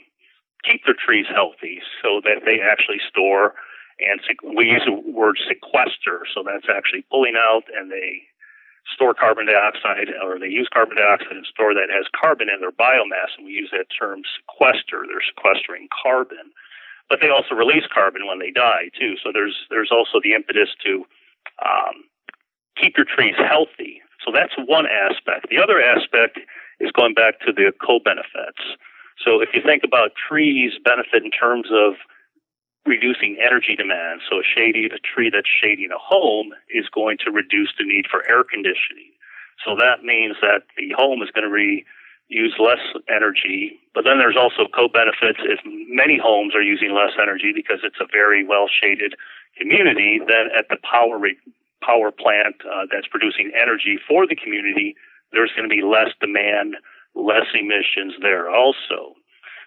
keep their trees healthy so that they actually store and we use the word sequester. So that's actually pulling out and they store carbon dioxide or they use carbon dioxide and store that as carbon in their biomass. And we use that term sequester. They're sequestering carbon but they also release carbon when they die too. So there's there's also the impetus to um, keep your trees healthy. So that's one aspect. The other aspect is going back to the co-benefits. So if you think about trees benefit in terms of reducing energy demand, so a shady a tree that's shading a home is going to reduce the need for air conditioning. So that means that the home is going to be use less energy. But then there's also co-benefits if many homes are using less energy because it's a very well shaded community. Then at the power re- power plant uh, that's producing energy for the community, there's going to be less demand, less emissions there also.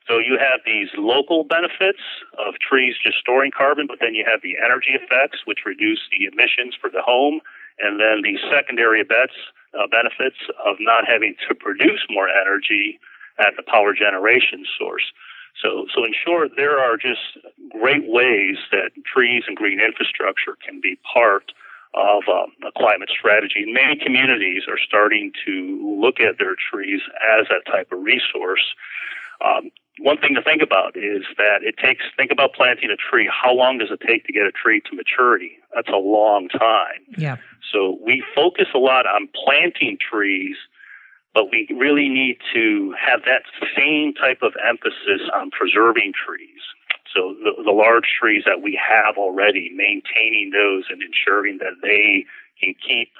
So you have these local benefits of trees just storing carbon, but then you have the energy effects, which reduce the emissions for the home, and then the secondary bets, uh, benefits of not having to produce more energy at the power generation source. So, so in short, there are just great ways that trees and green infrastructure can be part of um, a climate strategy. Many communities are starting to look at their trees as that type of resource. Um, one thing to think about is that it takes, think about planting a tree. How long does it take to get a tree to maturity? That's a long time. Yeah. So we focus a lot on planting trees, but we really need to have that same type of emphasis on preserving trees. So the, the large trees that we have already, maintaining those and ensuring that they can keep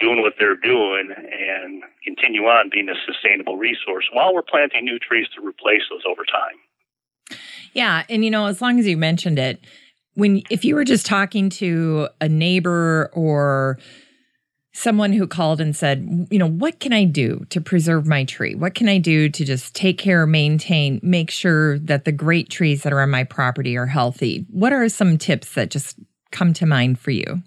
doing what they're doing and continue on being a sustainable resource while we're planting new trees to replace those over time. Yeah, and you know, as long as you mentioned it, when if you were just talking to a neighbor or someone who called and said, you know, what can I do to preserve my tree? What can I do to just take care, maintain, make sure that the great trees that are on my property are healthy? What are some tips that just come to mind for you?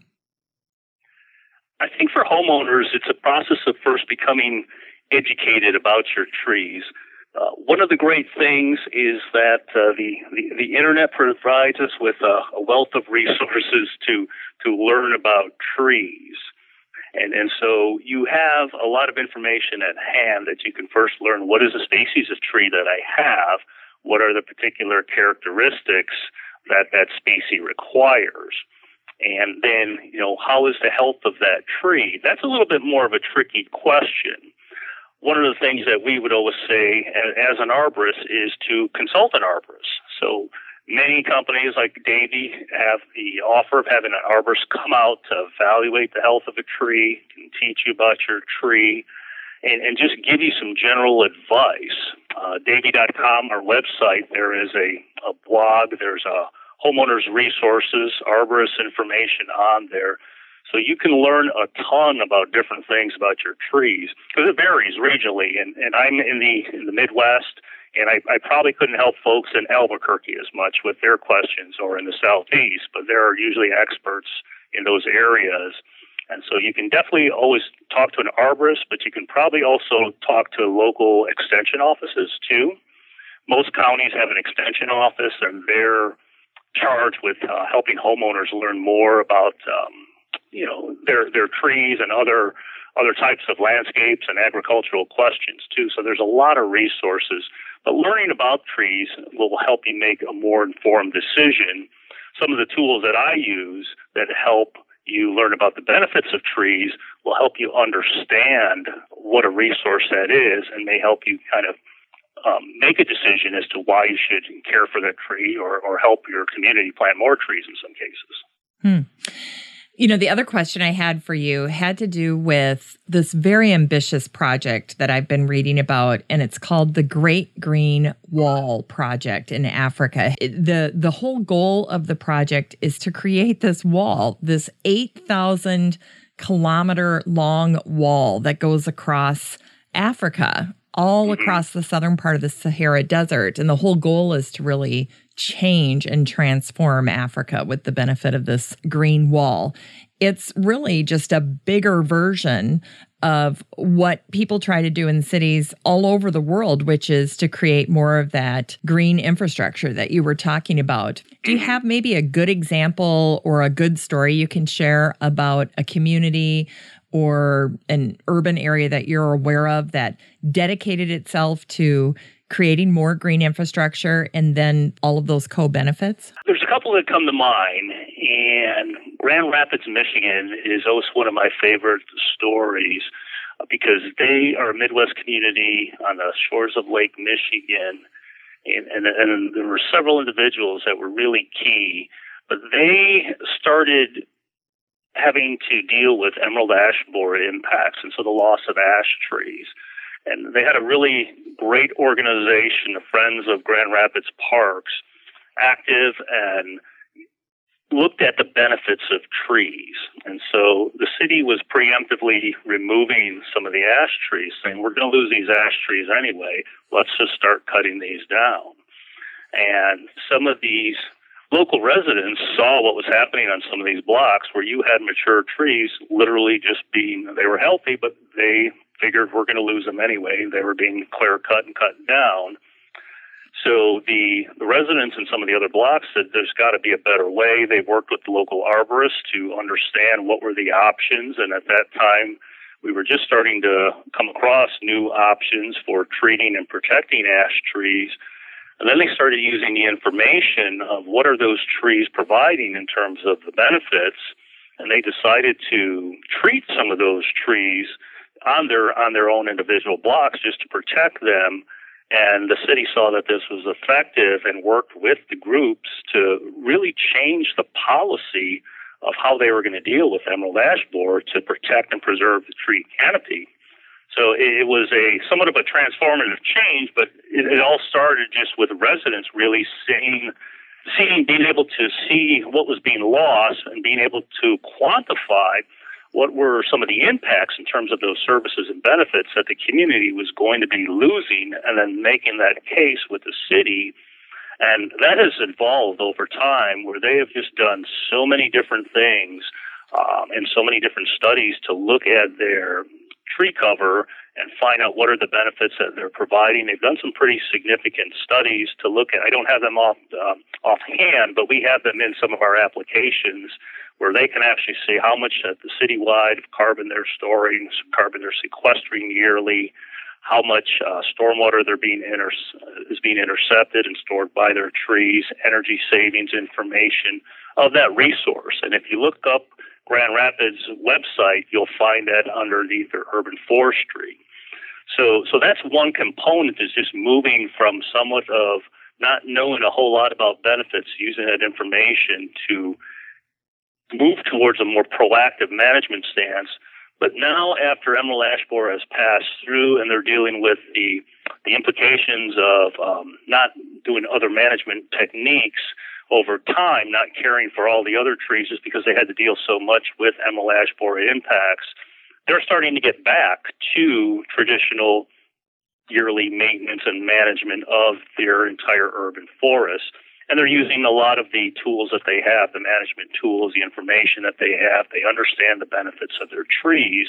I think for homeowners, it's a process of first becoming educated about your trees. Uh, one of the great things is that uh, the, the, the internet provides us with a, a, wealth of resources to to learn about trees, and and so you have a lot of information at hand that you can first learn what is the species of tree that I have, what are the particular characteristics that that species requires. And then, you know, how is the health of that tree? That's a little bit more of a tricky question. One of the things that we would always say as an arborist is to consult an arborist. So many companies like Davey have the offer of having an arborist come out to evaluate the health of a tree, and teach you about your tree, and, and just give you some general advice. Uh, Davey.com, our website, there is a, a blog, there's a homeowners resources, arborist information on there. So you can learn a ton about different things about your trees because it varies regionally. And, and I'm in the in the Midwest, and I, I probably couldn't help folks in Albuquerque as much with their questions, or in the Southeast. But there are usually experts in those areas, and so you can definitely always talk to an arborist, but you can probably also talk to local extension offices too. Most counties have an extension office, and they're charged with uh, helping homeowners learn more about um, you know their their trees and other other types of landscapes and agricultural questions too. So there's a lot of resources. But learning about trees will help you make a more informed decision. Some of the tools that I use that help you learn about the benefits of trees will help you understand what a resource that is and may help you kind of um, make a decision as to why you should care for that tree or, or help your community plant more trees in some cases. Hmm. You know, the other question I had for you had to do with this very ambitious project that I've been reading about, and it's called the Great Green Wall Project in Africa. the The whole goal of the project is to create this wall, this 8,000 kilometer long wall that goes across Africa all mm-hmm. across the southern part of the Sahara Desert. And the whole goal is to really change and transform Africa with the benefit of this green wall. It's really just a bigger version of what people try to do in cities all over the world, which is to create more of that green infrastructure that you were talking about. Do you mm-hmm. have maybe a good example or a good story you can share about a community or an urban area that you're aware of that dedicated itself to creating more green infrastructure and then all of those co benefits? There's a couple that come to mind, and Grand Rapids, Michigan is always one of my favorite stories because they are a Midwest community on the shores of Lake Michigan. And, and, and there were several individuals that were really key, but they started having to deal with emerald ash borer impacts and so the loss of ash trees. And they had a really great organization, the Friends of Grand Rapids Parks, active and looked at the benefits of trees. And so the city was preemptively removing some of the ash trees, saying, we're going to lose these ash trees anyway. Let's just start cutting these down. And some of these local residents saw what was happening on some of these blocks where you had mature trees literally just being, they were healthy, but they figured we're going to lose them anyway. They were being clear cut and cut down. So the, the residents in some of the other blocks said there's got to be a better way. They worked with the local arborists to understand what were the options, and at that time, we were just starting to come across new options for treating and protecting ash trees. And then they started using the information of what are those trees providing in terms of the benefits, and they decided to treat some of those trees on their on their own individual blocks just to protect them and the city saw that this was effective and worked with the groups to really change the policy of how they were going to deal with emerald ash borer to protect and preserve the tree canopy. So it was a somewhat of a transformative change, but it, it all started just with residents really seeing, seeing, being able to see what was being lost and being able to quantify what were some of the impacts in terms of those services and benefits that the community was going to be losing, and then making that case with the city. And that has evolved over time where they have just done so many different things um, and so many different studies to look at their tree cover and find out what are the benefits that they're providing. They've done some pretty significant studies to look at. I don't have them off um, offhand, but we have them in some of our applications where they can actually see how much uh, the citywide carbon they're storing, carbon they're sequestering yearly, how much uh, stormwater they're being inter- is being intercepted and stored by their trees, energy savings information of that resource. And if you look up Grand Rapids website, you'll find that underneath their urban forestry. So, so that's one component is just moving from somewhat of not knowing a whole lot about benefits, using that information to move towards a more proactive management stance. But now, after Emerald Ash Borer has passed through, and they're dealing with the the implications of um, not doing other management techniques over time, not caring for all the other trees just because they had to deal so much with Emerald Ash Borer impacts, they're starting to get back to traditional yearly maintenance and management of their entire urban forest and they're using a lot of the tools that they have, the management tools, the information that they have. They understand the benefits of their trees,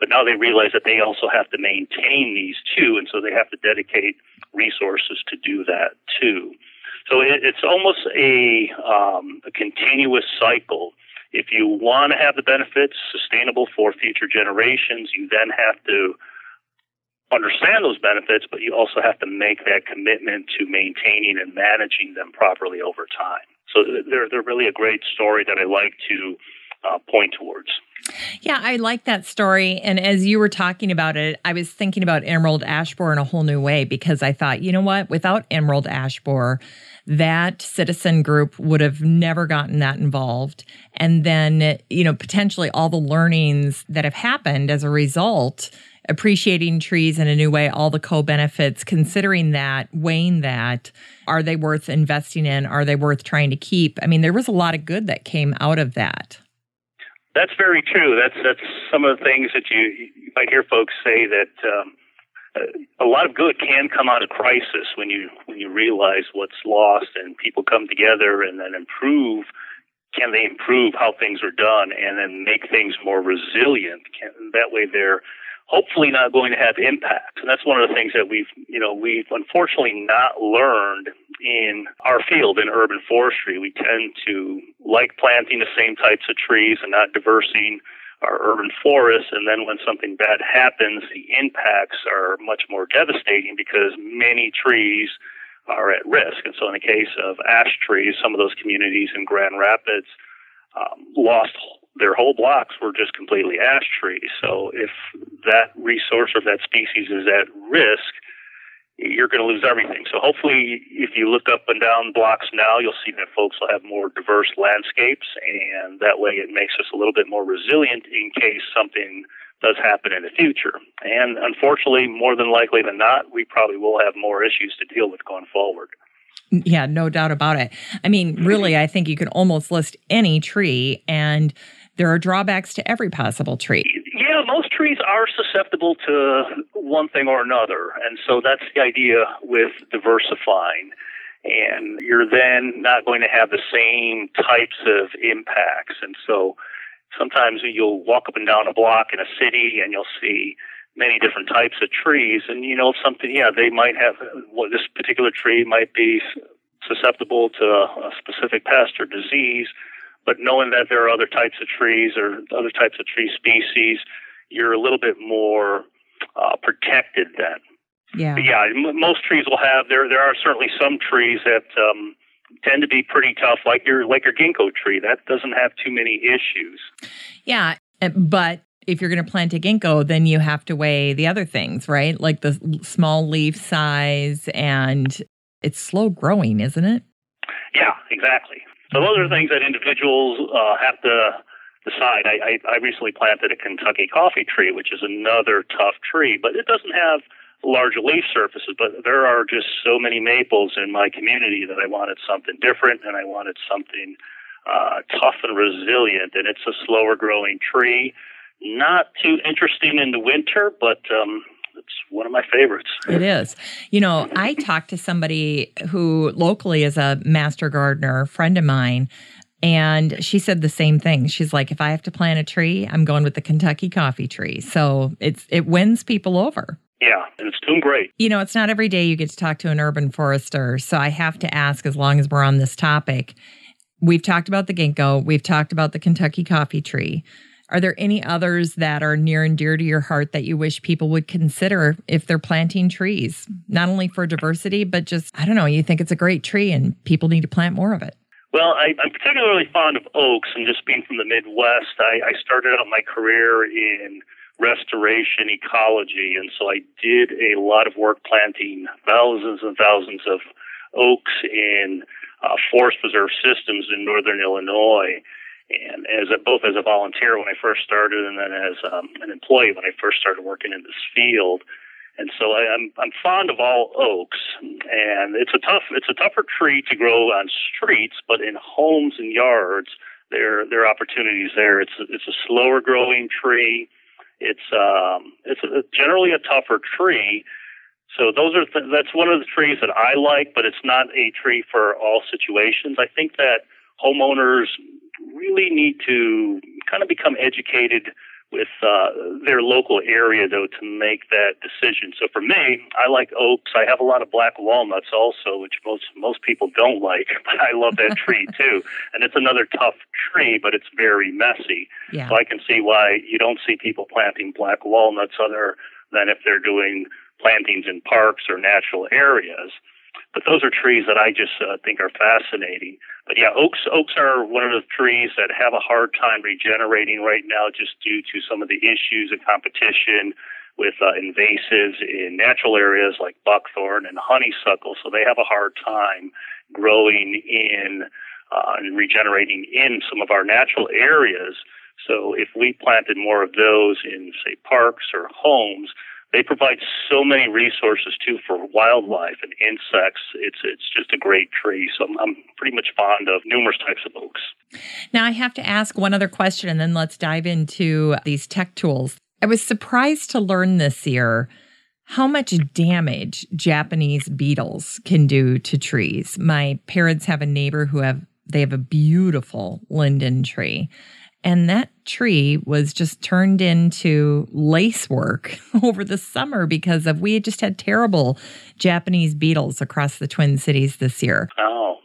but now they realize that they also have to maintain these too, and so they have to dedicate resources to do that too. So it, it's almost a, um, a continuous cycle. If you want to have the benefits sustainable for future generations, you then have to understand those benefits, but you also have to make that commitment to maintaining and managing them properly over time. So they're they're really a great story that I like to uh, point towards. Yeah, I like that story. And as you were talking about it, I was thinking about Emerald Ash Borer in a whole new way because I thought, you know what? Without Emerald Ash Borer, that citizen group would have never gotten that involved. And then, you know, potentially all the learnings that have happened as a result appreciating trees in a new way, all the co benefits, considering that, weighing that, are they worth investing in? Are they worth trying to keep? I mean, there was a lot of good that came out of that. That's very true. That's that's some of the things that you, you might hear folks say that um, a lot of good can come out of crisis when you when you realize what's lost and people come together and then improve. Can they improve how things are done and then make things more resilient? Can, that way, they're hopefully not going to have impact. And that's one of the things that we've, you know, we've unfortunately not learned in our field in urban forestry. We tend to like planting the same types of trees and not diversing our urban forests. And then when something bad happens, the impacts are much more devastating because many trees are at risk. And so in the case of ash trees, some of those communities in Grand Rapids um, lost their whole blocks were just completely ash trees. So if that resource or that species is at risk, you're going to lose everything. So hopefully, if you look up and down blocks now, you'll see that folks will have more diverse landscapes, and that way it makes us a little bit more resilient in case something does happen in the future. And unfortunately, more than likely than not, we probably will have more issues to deal with going forward. Yeah, no doubt about it. I mean, really, I think you can almost list any tree, and there are drawbacks to every possible tree. Yeah, most trees are susceptible to one thing or another. And so that's the idea with diversifying. And you're then not going to have the same types of impacts. And so sometimes you'll walk up and down a block in a city and you'll see many different types of trees. And you know, something, yeah, they might have, well, this particular tree might be susceptible to a specific pest or disease. But knowing that there are other types of trees or other types of tree species, you're a little bit more uh, protected then. Yeah. But yeah, m- most trees will have there. There are certainly some trees that um, tend to be pretty tough, like your like your ginkgo tree. That doesn't have too many issues. Yeah, but if you're going to plant a ginkgo, then you have to weigh the other things, right? Like the small leaf size, and it's slow growing, isn't it? Yeah, exactly. So those are things that individuals uh, have to decide. I, I, I recently planted a Kentucky coffee tree, which is another tough tree, but it doesn't have large leaf surfaces, but there are just so many maples in my community that I wanted something different and I wanted something uh, tough and resilient. And it's a slower growing tree. Not too interesting in the winter, but um, it's one of my favorites. It is. You know, I talked to somebody who locally is a master gardener, a friend of mine, and she said the same thing. She's like, if I have to plant a tree, I'm going with the Kentucky coffee tree. So it's it wins people over. Yeah, and it's doing great. You know, it's not every day you get to talk to an urban forester. So I have to ask, as long as we're on this topic, we've talked about the ginkgo, we've talked about the Kentucky coffee tree. Are there any others that are near and dear to your heart that you wish people would consider if they're planting trees? Not only for diversity, but just, I don't know, you think it's a great tree and people need to plant more of it. Well, I, am particularly fond of oaks, and just being from the Midwest, I, I started out my career in restoration ecology. And so I did a lot of work planting thousands and thousands of oaks in uh, forest preserve systems in northern Illinois. And as a, both as a volunteer when I first started, and then as um, an employee when I first started working in this field. And so I, I'm I'm fond of all oaks, and it's a tough it's a tougher tree to grow on streets, but in homes and yards, there there are opportunities there. It's it's a slower growing tree. It's um, it's a, generally a tougher tree. So those are th- that's one of the trees that I like, but it's not a tree for all situations. I think that homeowners really need to kind of become educated with uh, their local area, though, to make that decision. So for me, I like oaks. I have a lot of black walnuts also, which most most people don't like, but I love that tree too. And it's another tough tree, but it's very messy. Yeah. So I can see why you don't see people planting black walnuts other than if they're doing plantings in parks or natural areas. But those are trees that I just uh, think are fascinating. But yeah, oaks oaks are one of the trees that have a hard time regenerating right now, just due to some of the issues and competition with uh, invasives in natural areas like buckthorn and honeysuckle. So they have a hard time growing in uh, and regenerating in some of our natural areas. So if we planted more of those in, say, parks or homes, they provide so many resources too for wildlife and insects. It's it's just a great tree. So I'm, I'm pretty much fond of numerous types of oaks. Now I have to ask one other question, and then let's dive into these tech tools. I was surprised to learn this year how much damage Japanese beetles can do to trees. My parents have a neighbor who have they have a beautiful linden tree and that tree was just turned into lace work over the summer because of we had just had terrible Japanese beetles across the Twin Cities this year. Oh.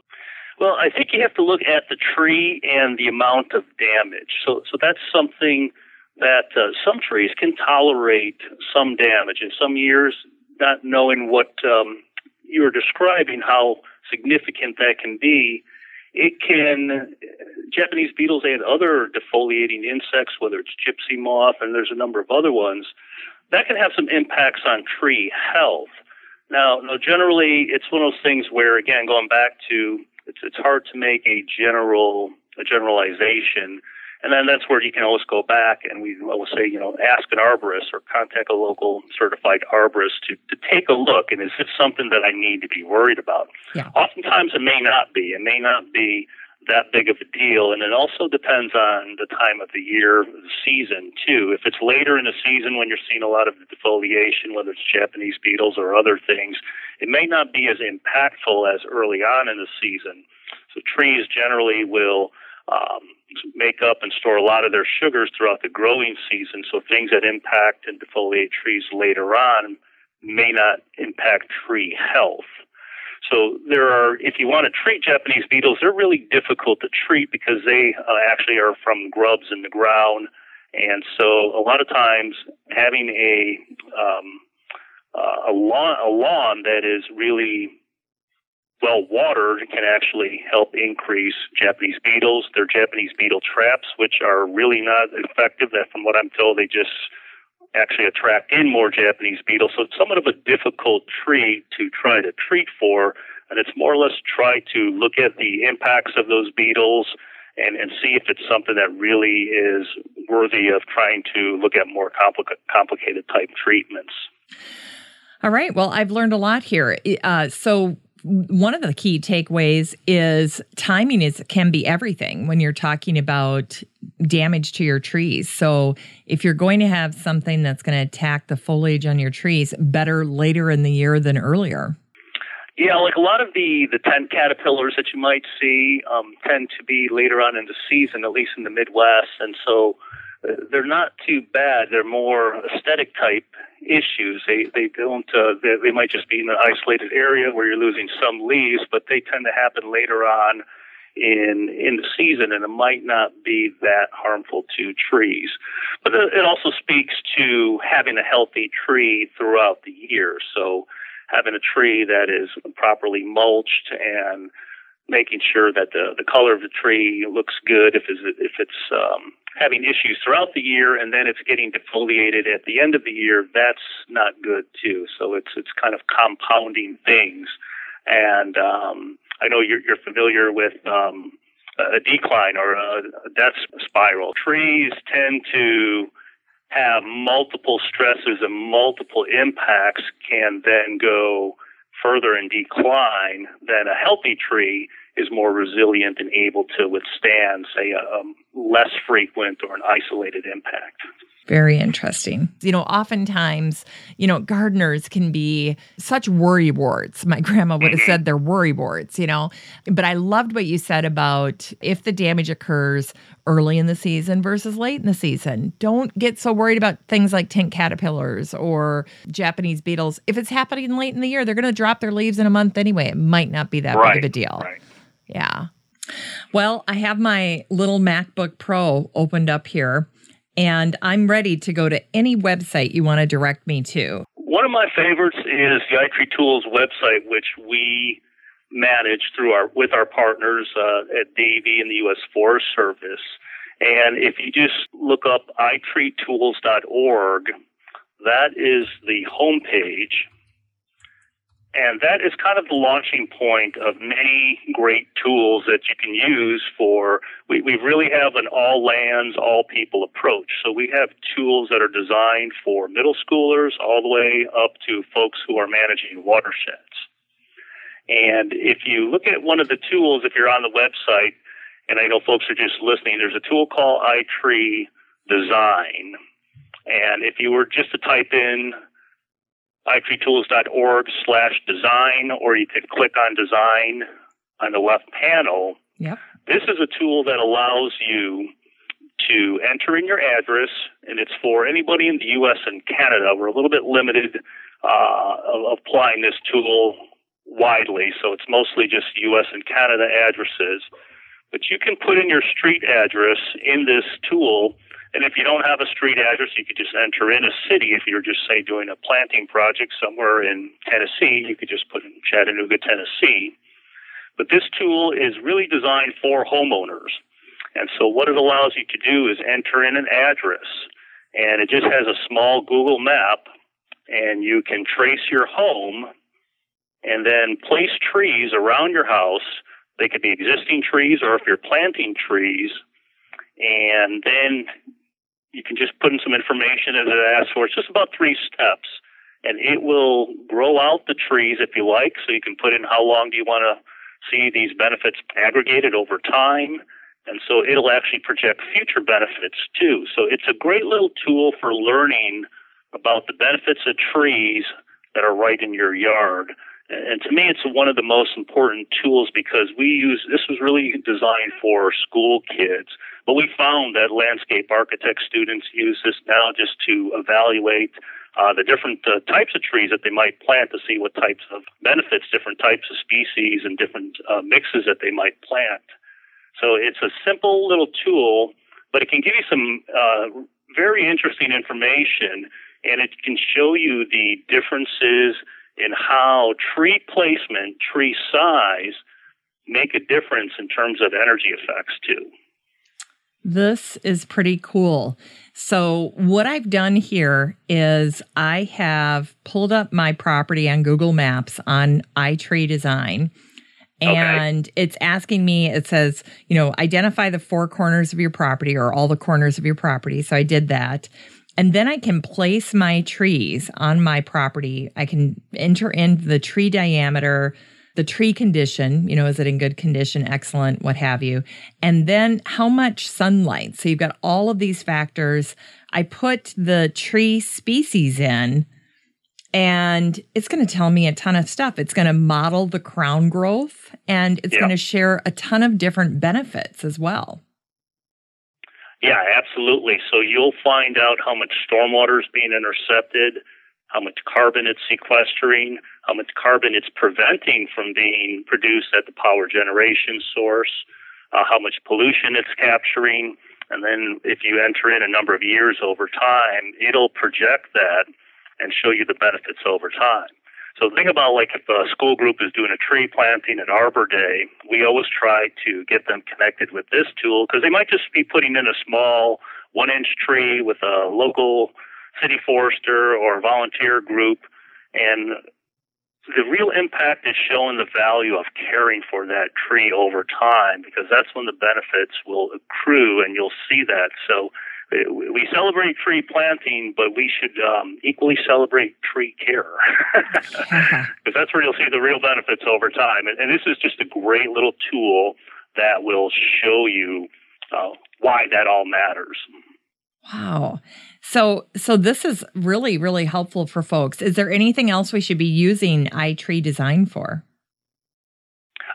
Well, I think you have to look at the tree and the amount of damage. So so that's something that uh, some trees can tolerate some damage. In some years, not knowing what um, you are describing, how significant that can be, it can, uh, Japanese beetles and other defoliating insects, whether it's gypsy moth, and there's a number of other ones, that can have some impacts on tree health. Now, now generally, it's one of those things where, again, going back to, it's, it's hard to make a general, a generalization. And then that's where you can always go back and we always say, you know, ask an arborist or contact a local certified arborist to, to take a look. And is this something that I need to be worried about? Yeah. Oftentimes it may not be. It may not be that big of a deal. And it also depends on the time of the year, the season too. If it's later in the season when you're seeing a lot of defoliation, whether it's Japanese beetles or other things, it may not be as impactful as early on in the season. So trees generally will um, make up and store a lot of their sugars throughout the growing season. So things that impact and defoliate trees later on may not impact tree health. So there are, if you want to treat Japanese beetles, they're really difficult to treat because they uh, actually are from grubs in the ground. And so a lot of times having a, um, uh, a lawn, a lawn that is really well watered can actually help increase Japanese beetles. They're Japanese beetle traps, which are really not effective. That, from what I'm told, they just actually attract in more Japanese beetles. So it's somewhat of a difficult tree to try to treat for, and it's more or less try to look at the impacts of those beetles and, and see if it's something that really is worthy of trying to look at more complica- complicated type treatments. All right. Well, I've learned a lot here. Uh, so one of the key takeaways is timing is can be everything when you're talking about damage to your trees. So if you're going to have something that's going to attack the foliage on your trees, better later in the year than earlier. Yeah, like a lot of the the tent caterpillars that you might see um, tend to be later on in the season, at least in the Midwest, and so they're not too bad. They're more aesthetic type issues. They they don't uh, they, they might just be in an isolated area where you're losing some leaves, but they tend to happen later on in in the season, and it might not be that harmful to trees. But it also speaks to having a healthy tree throughout the year. So having a tree that is properly mulched and making sure that the the color of the tree looks good if it's if it's um, having issues throughout the year and then it's getting defoliated at the end of the year, that's not good too. So it's it's kind of compounding things. And um, I know you're, you're familiar with um, a decline or a, death spiral. Trees tend to have multiple stresses and multiple impacts can then go further in decline than a healthy tree is more resilient and able to withstand, say, a, a less frequent or an isolated impact. Very interesting. You know, oftentimes, you know, gardeners can be such worry warts. My grandma would have mm-hmm. said they're worry warts, you know. But I loved what you said about if the damage occurs early in the season versus late in the season. Don't get so worried about things like tent caterpillars or Japanese beetles. If it's happening late in the year, they're going to drop their leaves in a month anyway. It might not be that right, big of a deal. Right. Yeah. Well, I have my little MacBook Pro opened up here and I'm ready to go to any website you want to direct me to. One of my favorites is the iTree Tools website, which we manage through our with our partners uh, at Davey and the U.S. Forest Service. And if you just look up itreetools.org, that is the homepage and that is kind of the launching point of many great tools that you can use for, we, we really have an all lands, all people approach. So we have tools that are designed for middle schoolers all the way up to folks who are managing watersheds. And if you look at one of the tools, if you're on the website, and I know folks are just listening, there's a tool called iTree Design. And if you were just to type in itreetools.org slash design, or you can click on design on the left panel. Yep. This is a tool that allows you to enter in your address, and it's for anybody in the U.S. and Canada. We're a little bit limited uh, applying this tool widely, so it's mostly just U.S. and Canada addresses. But you can put in your street address in this tool and if you don't have a street address, you could just enter in a city. If you're just, say, doing a planting project somewhere in Tennessee, you could just put in Chattanooga, Tennessee. But this tool is really designed for homeowners. And so what it allows you to do is enter in an address. And it just has a small Google map. And you can trace your home and then place trees around your house. They could be existing trees, or if you're planting trees, and then you can just put in some information as it asks for. It's just about three steps, and it will grow out the trees if you like. So you can put in how long do you want to see these benefits aggregated over time. And so it'll actually project future benefits too. So it's a great little tool for learning about the benefits of trees that are right in your yard. And to me, it's one of the most important tools because we use this was really designed for school kids. But we found that landscape architect students use this now just to evaluate uh, the different uh, types of trees that they might plant to see what types of benefits, different types of species, and different uh, mixes that they might plant. So it's a simple little tool, but it can give you some uh, very interesting information, and it can show you the differences in how tree placement, tree size, make a difference in terms of energy effects too. This is pretty cool. So, what I've done here is I have pulled up my property on Google Maps on iTree Design. And okay. it's asking me, it says, you know, identify the four corners of your property or all the corners of your property. So I did that. And then I can place my trees on my property. I can enter in the tree diameter, the tree condition, you know, is it in good condition, excellent, what have you. And then how much sunlight. So you've got all of these factors. I put the tree species in and it's going to tell me a ton of stuff. It's going to model the crown growth and it's yeah. going to share a ton of different benefits as well. Yeah, absolutely. So you'll find out how much stormwater is being intercepted, how much carbon it's sequestering, how much carbon it's preventing from being produced at the power generation source, uh, how much pollution it's capturing. And then if you enter in a number of years over time, it'll project that and show you the benefits over time. So think about like if a school group is doing a tree planting at Arbor Day, we always try to get them connected with this tool because they might just be putting in a small one inch tree with a local city forester or volunteer group. And the real impact is showing the value of caring for that tree over time because that's when the benefits will accrue and you'll see that. So we celebrate tree planting, but we should um, equally celebrate tree care because that's where you'll see the real benefits over time. And, and, this is just a great little tool that will show you uh, why that all matters. Wow. So so this is really really helpful for folks. Is there anything else we should be using iTree Design for?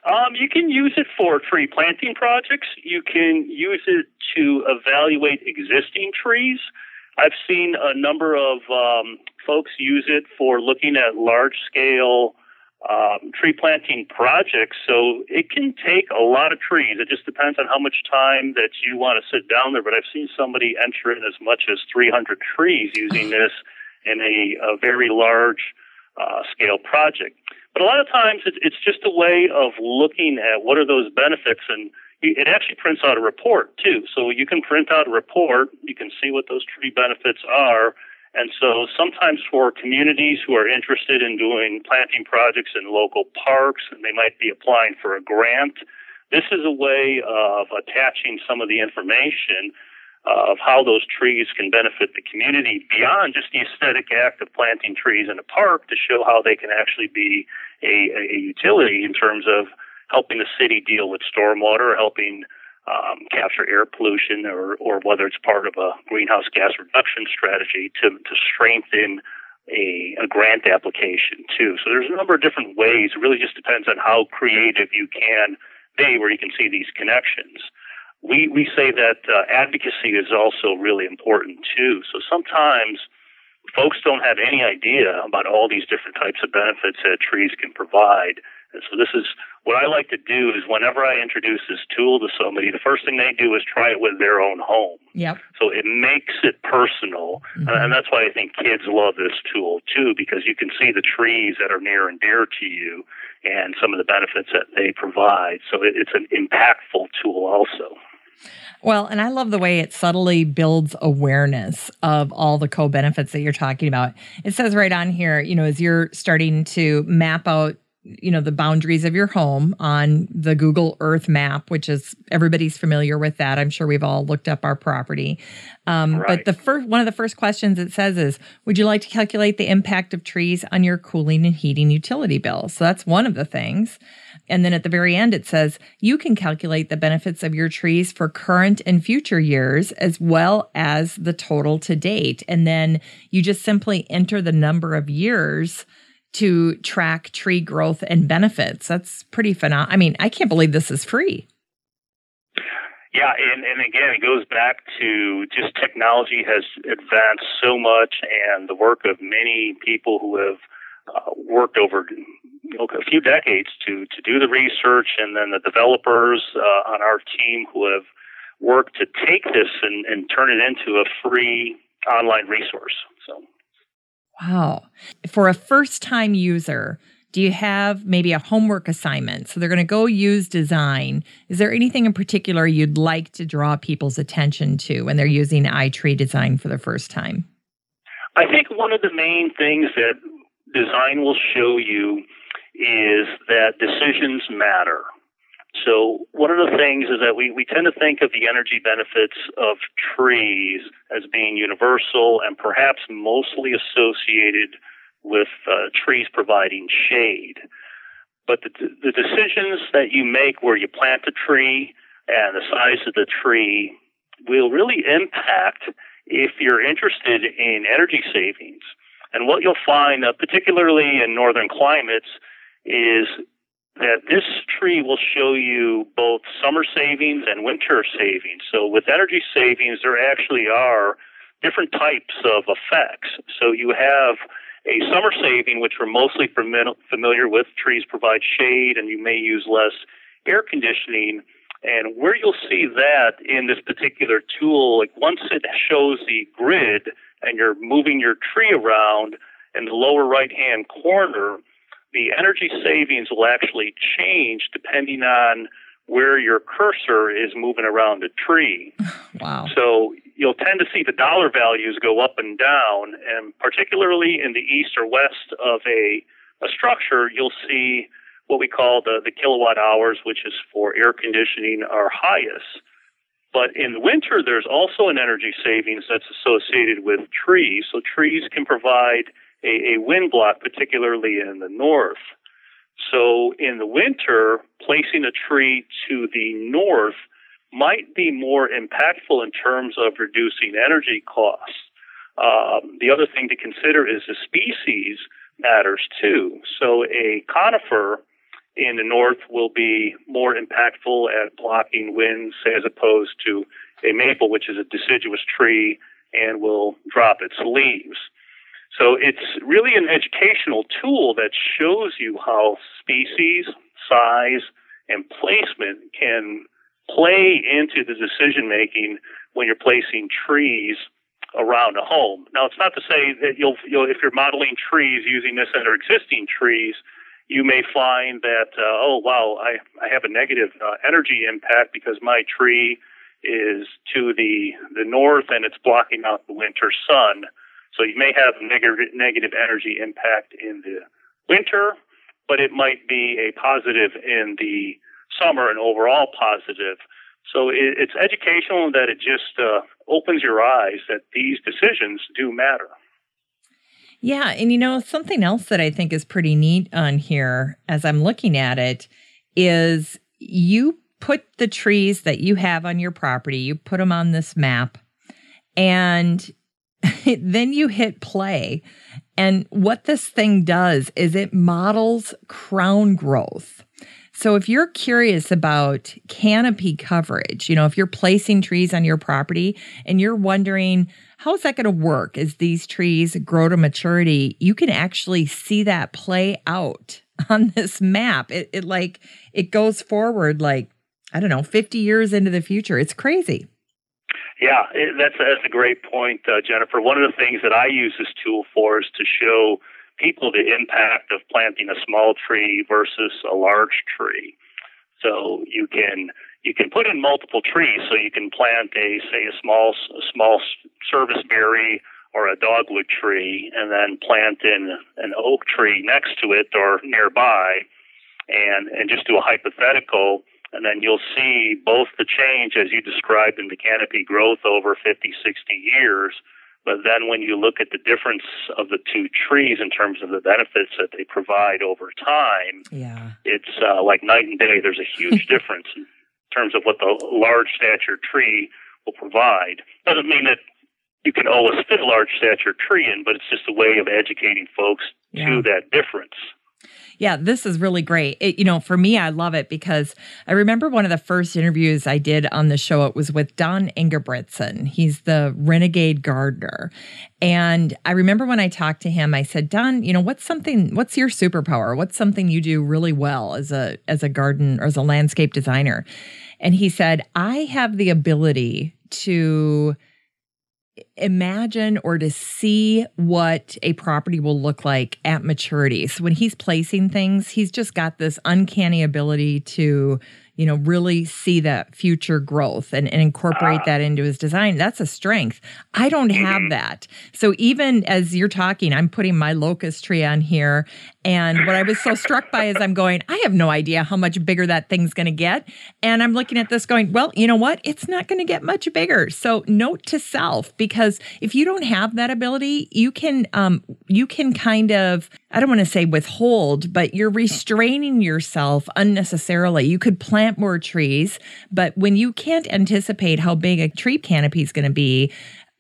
Um, you can use it for tree planting projects. You can use it to evaluate existing trees. I've seen a number of um, folks use it for looking at large scale um, tree planting projects. So it can take a lot of trees. It just depends on how much time that you want to sit down there. But I've seen somebody enter in as much as 300 trees using this in a, a very large uh, scale project. But a lot of times it's just a way of looking at what are those benefits and it actually prints out a report too. So you can print out a report, you can see what those tree benefits are, and so sometimes for communities who are interested in doing planting projects in local parks and they might be applying for a grant, this is a way of attaching some of the information of how those trees can benefit the community beyond just the aesthetic act of planting trees in a park to show how they can actually be a, a utility in terms of helping the city deal with stormwater, helping um, capture air pollution or, or whether it's part of a greenhouse gas reduction strategy to, to strengthen a, a grant application too. So there's a number of different ways. It really just depends on how creative you can be where you can see these connections. We, we say that uh, advocacy is also really important too. So sometimes folks don't have any idea about all these different types of benefits that trees can provide. And so this is what I like to do is whenever I introduce this tool to somebody, the first thing they do is try it with their own home. Yep. So it makes it personal. Mm-hmm. And that's why I think kids love this tool too, because you can see the trees that are near and dear to you and some of the benefits that they provide. So it's an impactful tool also. Well, and I love the way it subtly builds awareness of all the co benefits that you're talking about. It says right on here, you know, as you're starting to map out you know the boundaries of your home on the Google Earth map, which is everybody's familiar with that. I'm sure we've all looked up our property. Um, right. But the first one of the first questions it says is, would you like to calculate the impact of trees on your cooling and heating utility bills?" So that's one of the things. And then at the very end, it says you can calculate the benefits of your trees for current and future years, as well as the total to date. And then you just simply enter the number of years to track tree growth and benefits. That's pretty phenomenal. I mean, I can't believe this is free. Yeah, and, and again, it goes back to just technology has advanced so much, and the work of many people who have uh, worked over you know, a few decades to to do the research, and then the developers uh, on our team who have worked to take this and, and turn it into a free online resource. So Wow. For a first time user, do you have maybe a homework assignment? So they're going to go use design. Is there anything in particular you'd like to draw people's attention to when they're using iTree design for the first time? I think one of the main things that design will show you is that decisions matter. So one of the things is that we, we tend to think of the energy benefits of trees as being universal and perhaps mostly associated with uh, trees providing shade. But the, the decisions that you make where you plant the tree and the size of the tree will really impact if you're interested in energy savings. And what you'll find, uh, particularly in northern climates, is that this tree will show you both summer savings and winter savings. So with energy savings, there actually are different types of effects. So you have a summer saving, which we're mostly familiar with. Trees provide shade and you may use less air conditioning. And where you'll see that in this particular tool, like once it shows the grid and you're moving your tree around in the lower right hand corner, the energy savings will actually change depending on where your cursor is moving around a tree. Wow. So you'll tend to see the dollar values go up and down, and particularly in the east or west of a, a structure, you'll see what we call the, the kilowatt hours, which is for air conditioning, are highest. But in the winter, there's also an energy savings that's associated with trees. So trees can provide a, a wind block, particularly in the north. So in the winter, placing a tree to the north might be more impactful in terms of reducing energy costs. Um, the other thing to consider is the species matters too. So a conifer in the north will be more impactful at blocking winds as opposed to a maple, which is a deciduous tree and will drop its leaves. So it's really an educational tool that shows you how species, size, and placement can play into the decision making when you're placing trees around a home. Now, it's not to say that you'll, you'll if you're modeling trees using this under existing trees, you may find that, uh, oh, wow, I, I have a negative uh, energy impact because my tree is to the, the north and it's blocking out the winter sun. So you may have negative negative energy impact in the winter, but it might be a positive in the summer and overall positive. So it, it's educational that it just uh, opens your eyes that these decisions do matter. Yeah, and you know something else that I think is pretty neat on here as I'm looking at it is you put the trees that you have on your property, you put them on this map, and then you hit play. And what this thing does is it models crown growth. So if you're curious about canopy coverage, you know, if you're placing trees on your property and you're wondering, how's that going to work as these trees grow to maturity, you can actually see that play out on this map. It, it like, it goes forward like, I don't know, 50 years into the future. It's crazy. Yeah, that's that's a great point, uh, Jennifer. One of the things that I use this tool for is to show people the impact of planting a small tree versus a large tree. So you can you can put in multiple trees. So you can plant a say a small a small serviceberry or a dogwood tree, and then plant in an oak tree next to it or nearby. and and just do a hypothetical and then you'll see both the change as you described in the canopy growth over 50 60 years but then when you look at the difference of the two trees in terms of the benefits that they provide over time yeah it's uh, like night and day there's a huge difference in terms of what the large stature tree will provide doesn't mean that you can always fit a large stature tree in, but it's just a way of educating folks yeah. to that difference. Yeah, this is really great. It, you know, for me, I love it because I remember one of the first interviews I did on the show. It was with Don Engebretson. He's the renegade gardener. And I remember when I talked to him, I said, Don, you know, what's something, what's your superpower? What's something you do really well as a, as a garden or as a landscape designer? And he said, I have the ability to imagine or to see what a property will look like at maturity. So when he's placing things, he's just got this uncanny ability to you know, really see that future growth and, and incorporate that into his design. That's a strength. I don't have mm-hmm. that. So even as you're talking, I'm putting my locust tree on here. And what I was so struck by is I'm going, I have no idea how much bigger that thing's going to get. And I'm looking at this going, well, you know what? It's not going to get much bigger. So note to self, because if you don't have that ability, you can, um, you can kind of, I don't want to say withhold, but you're restraining yourself unnecessarily. You could plant more trees, but when you can't anticipate how big a tree canopy is going to be,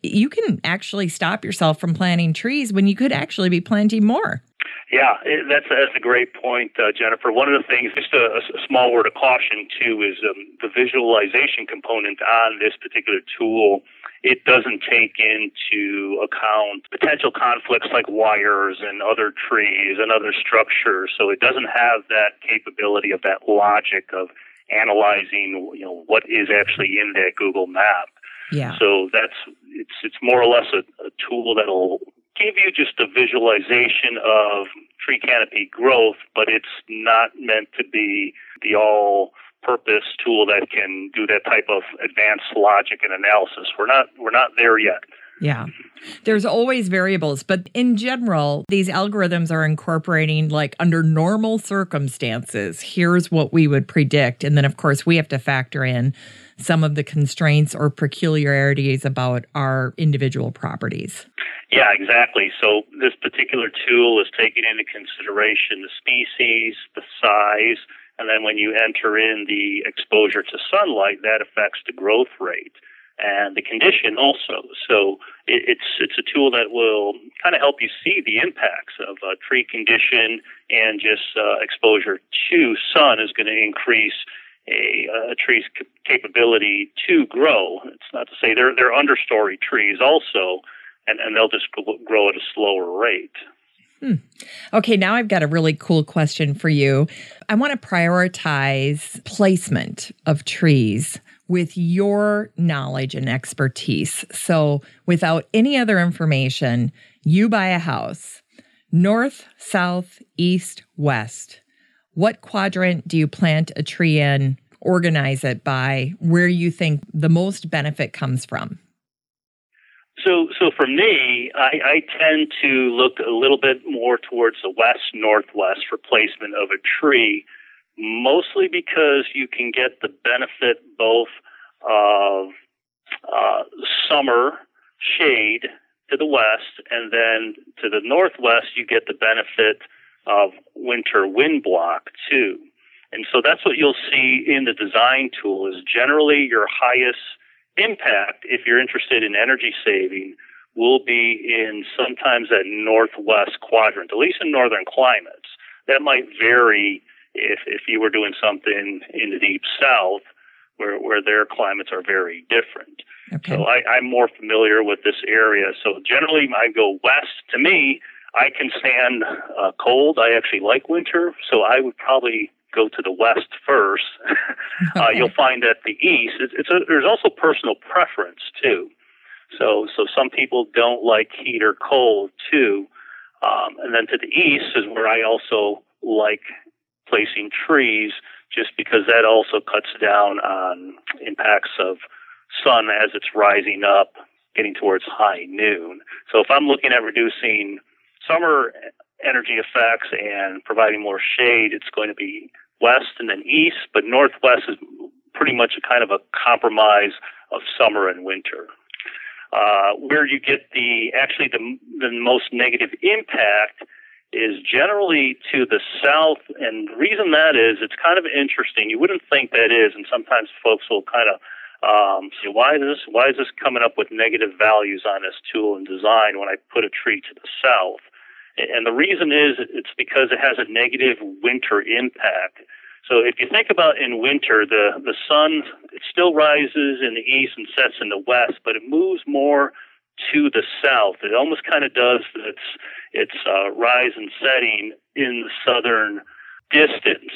you can actually stop yourself from planting trees when you could actually be planting more. Yeah, that's that's a great point, uh, Jennifer. One of the things, just a, a small word of caution too, is um, the visualization component on this particular tool it doesn't take into account potential conflicts like wires and other trees and other structures. So it doesn't have that capability of that logic of analyzing, you know, what is actually in that Google map. Yeah. So that's it's it's more or less a, a tool that'll give you just a visualization of tree canopy growth, but it's not meant to be the all purpose tool that can do that type of advanced logic and analysis. We're not we're not there yet. Yeah. There's always variables, but in general, these algorithms are incorporating like under normal circumstances, here's what we would predict. And then, of course, we have to factor in some of the constraints or peculiarities about our individual properties. Yeah, exactly. So, this particular tool is taking into consideration the species, the size, and then when you enter in the exposure to sunlight, that affects the growth rate and the condition also. So it, it's it's a tool that will kind of help you see the impacts of uh, tree condition and just uh, exposure to sun is going to increase a, a tree's capability to grow. It's not to say they're they're understory trees also, and and they'll just grow at a slower rate. Hmm. Okay, now I've got a really cool question for you. I want to prioritize placement of trees with your knowledge and expertise. So, without any other information, you buy a house north, south, east, west. What quadrant do you plant a tree in? Organize it by where you think the most benefit comes from. So, so for me, I, I tend to look a little bit more towards the west northwest for placement of a tree, mostly because you can get the benefit both of uh, summer shade to the west, and then to the northwest, you get the benefit of winter wind block too. And so that's what you'll see in the design tool is generally your highest impact, if you're interested in energy saving, will be in sometimes that northwest quadrant, at least in northern climates. That might vary if, if you were doing something in the deep south where, where their climates are very different. Okay. So I, I'm more familiar with this area. So generally I go west. To me, I can stand uh, cold. I actually like winter. So I would probably go to the west first, uh, you'll find that the east, it's, it's a, there's also personal preference too. So, so some people don't like heat or cold too. Um, and then to the east is where I also like placing trees just because that also cuts down on impacts of sun as it's rising up, getting towards high noon. So if I'm looking at reducing summer energy effects and providing more shade, it's going to be west and then east, but northwest is pretty much a kind of a compromise of summer and winter. Uh, where you get the actually the, the most negative impact is generally to the south, and the reason that is, it's kind of interesting. You wouldn't think that is, and sometimes folks will kind of um, say, "Why is this? Why is this coming up with negative values on this tool and design when I put a tree to the south?" And the reason is it's because it has a negative winter impact. So if you think about in winter, the, the sun it still rises in the east and sets in the west, but it moves more to the south. It almost kind of does its its uh, rise and setting in the southern distance.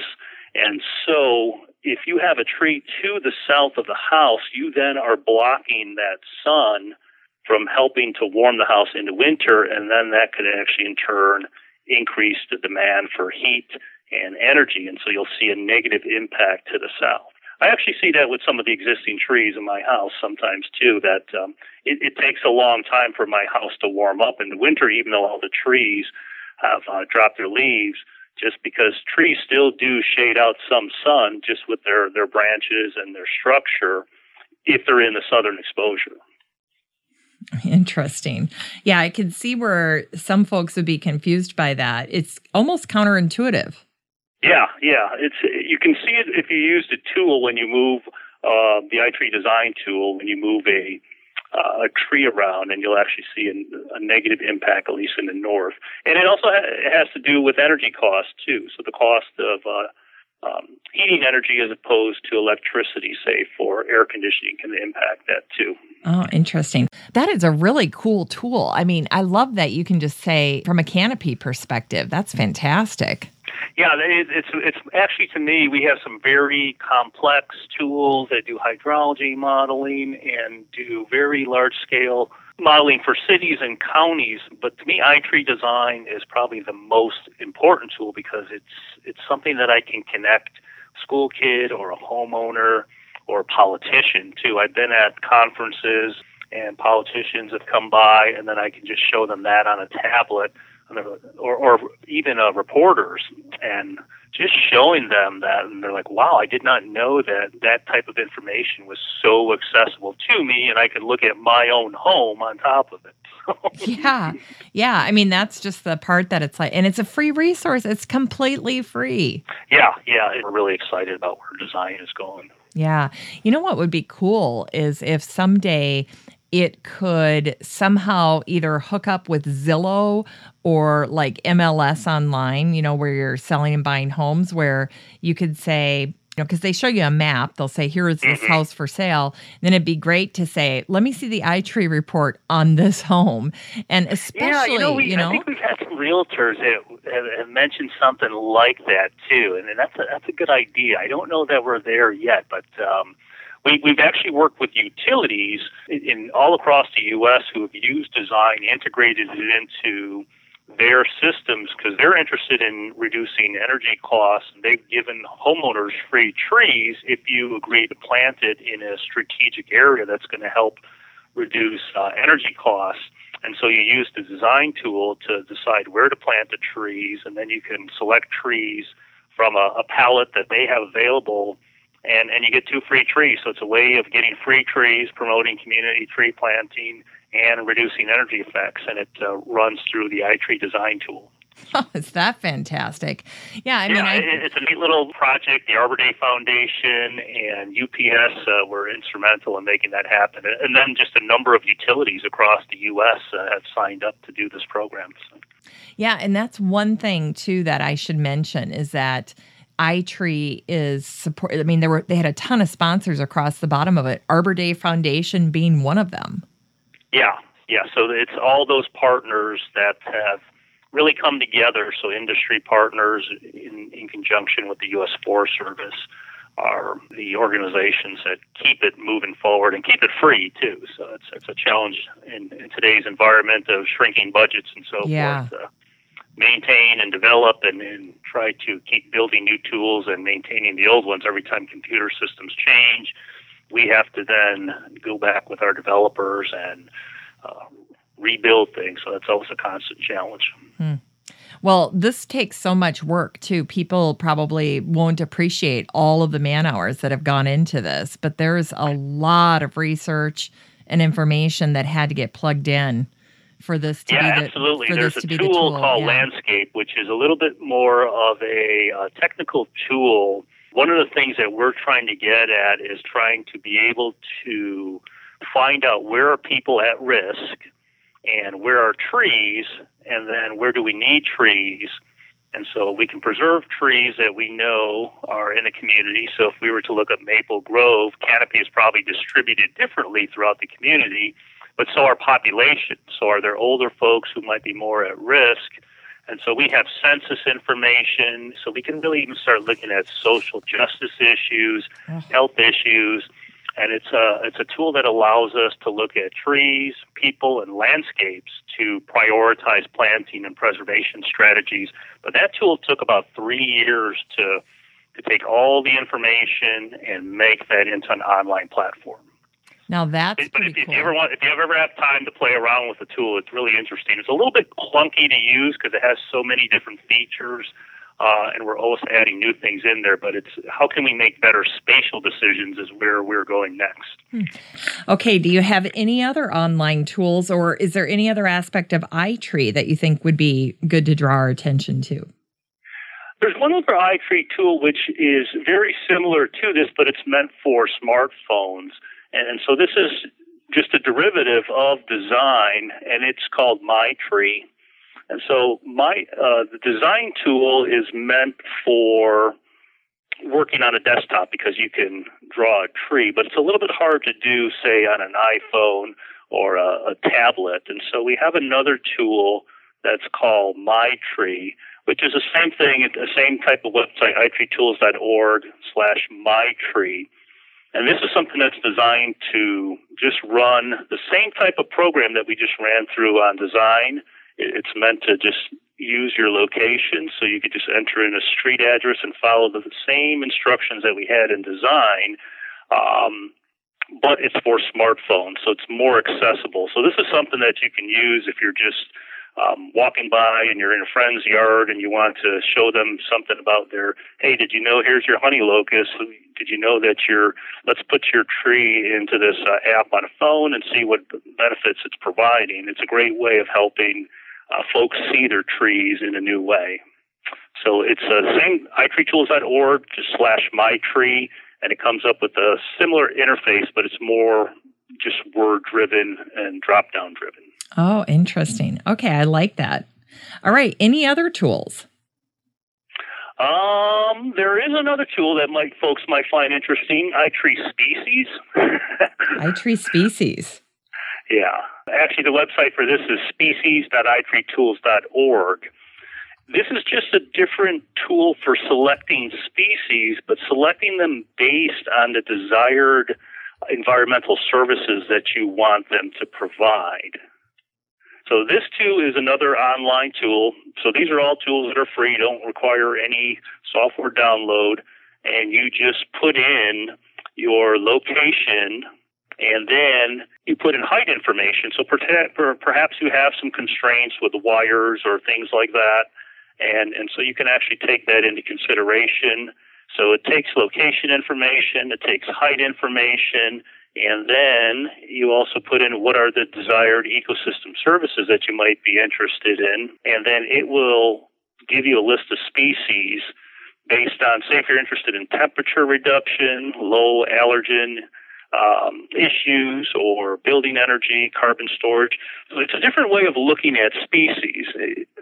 And so if you have a tree to the south of the house, you then are blocking that sun from helping to warm the house into winter, and then that could actually in turn increase the demand for heat and energy, and so you'll see a negative impact to the south. I actually see that with some of the existing trees in my house sometimes too. That um, it, it takes a long time for my house to warm up in the winter, even though all the trees have uh, dropped their leaves. Just because trees still do shade out some sun, just with their their branches and their structure, if they're in the southern exposure. Interesting. Yeah, I can see where some folks would be confused by that. It's almost counterintuitive. Yeah, yeah. It's you can see it if you use the tool when you move uh, the iTree design tool when you move a uh, a tree around, and you'll actually see a, a, negative impact, at least in the north. And it also ha- has to do with energy costs too. So the cost of uh, um, heating energy as opposed to electricity, say for air conditioning, can impact that too. Oh, interesting. That is a really cool tool. I mean, I love that you can just say from a canopy perspective. That's fantastic. Yeah, it's it's actually to me we have some very complex tools that do hydrology modeling and do very large scale modeling for cities and counties. But to me, iTree Design is probably the most important tool because it's it's something that I can connect school kid or a homeowner or politician too. I've been at conferences and politicians have come by, and then I can just show them that on a tablet or, or even uh, reporters and just showing them that and they're like wow i did not know that that type of information was so accessible to me and i could look at my own home on top of it. Yeah. Yeah i mean that's just the part that it's like and it's a free resource. It's completely free. Yeah yeah we're really excited about where design is going yeah. You know what would be cool is if someday it could somehow either hook up with Zillow or like MLS online, you know, where you're selling and buying homes, where you could say, know, because they show you a map, they'll say, here is this mm-hmm. house for sale. then it'd be great to say, let me see the iTree report on this home. And especially, yeah, you know, we, you know, I think we've had some realtors that have, have mentioned something like that too. And, that's, a, that's a good idea. I don't know that we're there yet, but, um, we, we've actually worked with utilities in, in all across the U.S. who have used design, integrated it into their systems because they're interested in reducing energy costs. They've given homeowners free trees if you agree to plant it in a strategic area that's going to help reduce uh, energy costs. And so you use the design tool to decide where to plant the trees, and then you can select trees from a, a palette that they have available and and you get two free trees. So it's a way of getting free trees, promoting community tree planting, and reducing energy effects. And it uh, runs through the iTree design tool. Oh, is that fantastic? Yeah, I mean, yeah, I... it's a neat little project. The Arbor Day Foundation and UPS uh, were instrumental in making that happen, and then just a number of utilities across the U.S. Uh, have signed up to do this program. So. Yeah, and that's one thing too that I should mention is that iTree is support. I mean, there were they had a ton of sponsors across the bottom of it. Arbor Day Foundation being one of them. Yeah, yeah. So it's all those partners that have really come together. So industry partners in, in conjunction with the U.S. Forest Service are the organizations that keep it moving forward and keep it free too. So it's it's a challenge in, in today's environment of shrinking budgets and so yeah. forth. Uh, maintain and develop and, and try to keep building new tools and maintaining the old ones every time computer systems change. We have to then go back with our developers and uh, rebuild things. So that's always a constant challenge. Hmm. Well, this takes so much work too. People probably won't appreciate all of the man hours that have gone into this, but there's a lot of research and information that had to get plugged in for this to yeah, be the, absolutely. There's a tool, the tool, called yeah. Landscape, which is a little bit more of a, a technical tool. One of the things that we're trying to get at is trying to be able to find out where are people at risk and where are trees and then where do we need trees and so we can preserve trees that we know are in the community. So if we were to look at Maple Grove, canopy is probably distributed differently throughout the community, but so are populations. So are there older folks who might be more at risk? And so we have census information, so we can really even start looking at social justice issues, mm-hmm. health issues, and it's a it's a tool that allows us to look at trees, people, and landscapes to prioritize planting and preservation strategies. But that tool took about three years to to take all the information and make that into an online platform. Now that's but if, cool. if you ever want, if you ever have time to play around with the tool, it's really interesting. It's a little bit clunky to use because it has so many different features uh, and we're always adding new things in there. But it's how can we make better spatial decisions is where we're going next. Hmm. Okay, do you have any other online tools, or is there any other aspect of iTree that you think would be good to draw our attention to? There's one other iTree tool which is very similar to this, but it's meant for smartphones. And so this is just a derivative of design, and it's called MyTree. And so my uh, the design tool is meant for working on a desktop because you can draw a tree, but it's a little bit hard to do, say, on an iPhone or a, a tablet. And so we have another tool that's called MyTree, which is the same thing, the same type of website, itreetools.org slash MyTree. And this is something that's designed to just run the same type of program that we just ran through on design it's meant to just use your location so you could just enter in a street address and follow the same instructions that we had in design. Um, but it's for smartphones, so it's more accessible. So this is something that you can use if you're just um, walking by and you're in a friend's yard and you want to show them something about their, hey, did you know here's your honey locust? Did you know that your, let's put your tree into this uh, app on a phone and see what benefits it's providing. It's a great way of helping uh, folks see their trees in a new way. So it's the uh, same itreetools.org just slash my tree, and it comes up with a similar interface, but it's more just word driven and drop down driven. Oh, interesting. Okay, I like that. All right, any other tools? Um, there is another tool that might folks might find interesting. iTree Species. iTree Species. Yeah. Actually, the website for this is species.itreetools.org. This is just a different tool for selecting species, but selecting them based on the desired environmental services that you want them to provide. So this too is another online tool. So these are all tools that are free, don't require any software download, and you just put in your location and then you put in height information. So perhaps you have some constraints with the wires or things like that, and and so you can actually take that into consideration. So it takes location information, it takes height information, and then you also put in what are the desired ecosystem services that you might be interested in, and then it will give you a list of species based on, say, if you're interested in temperature reduction, low allergen um, issues or building energy, carbon storage. So it's a different way of looking at species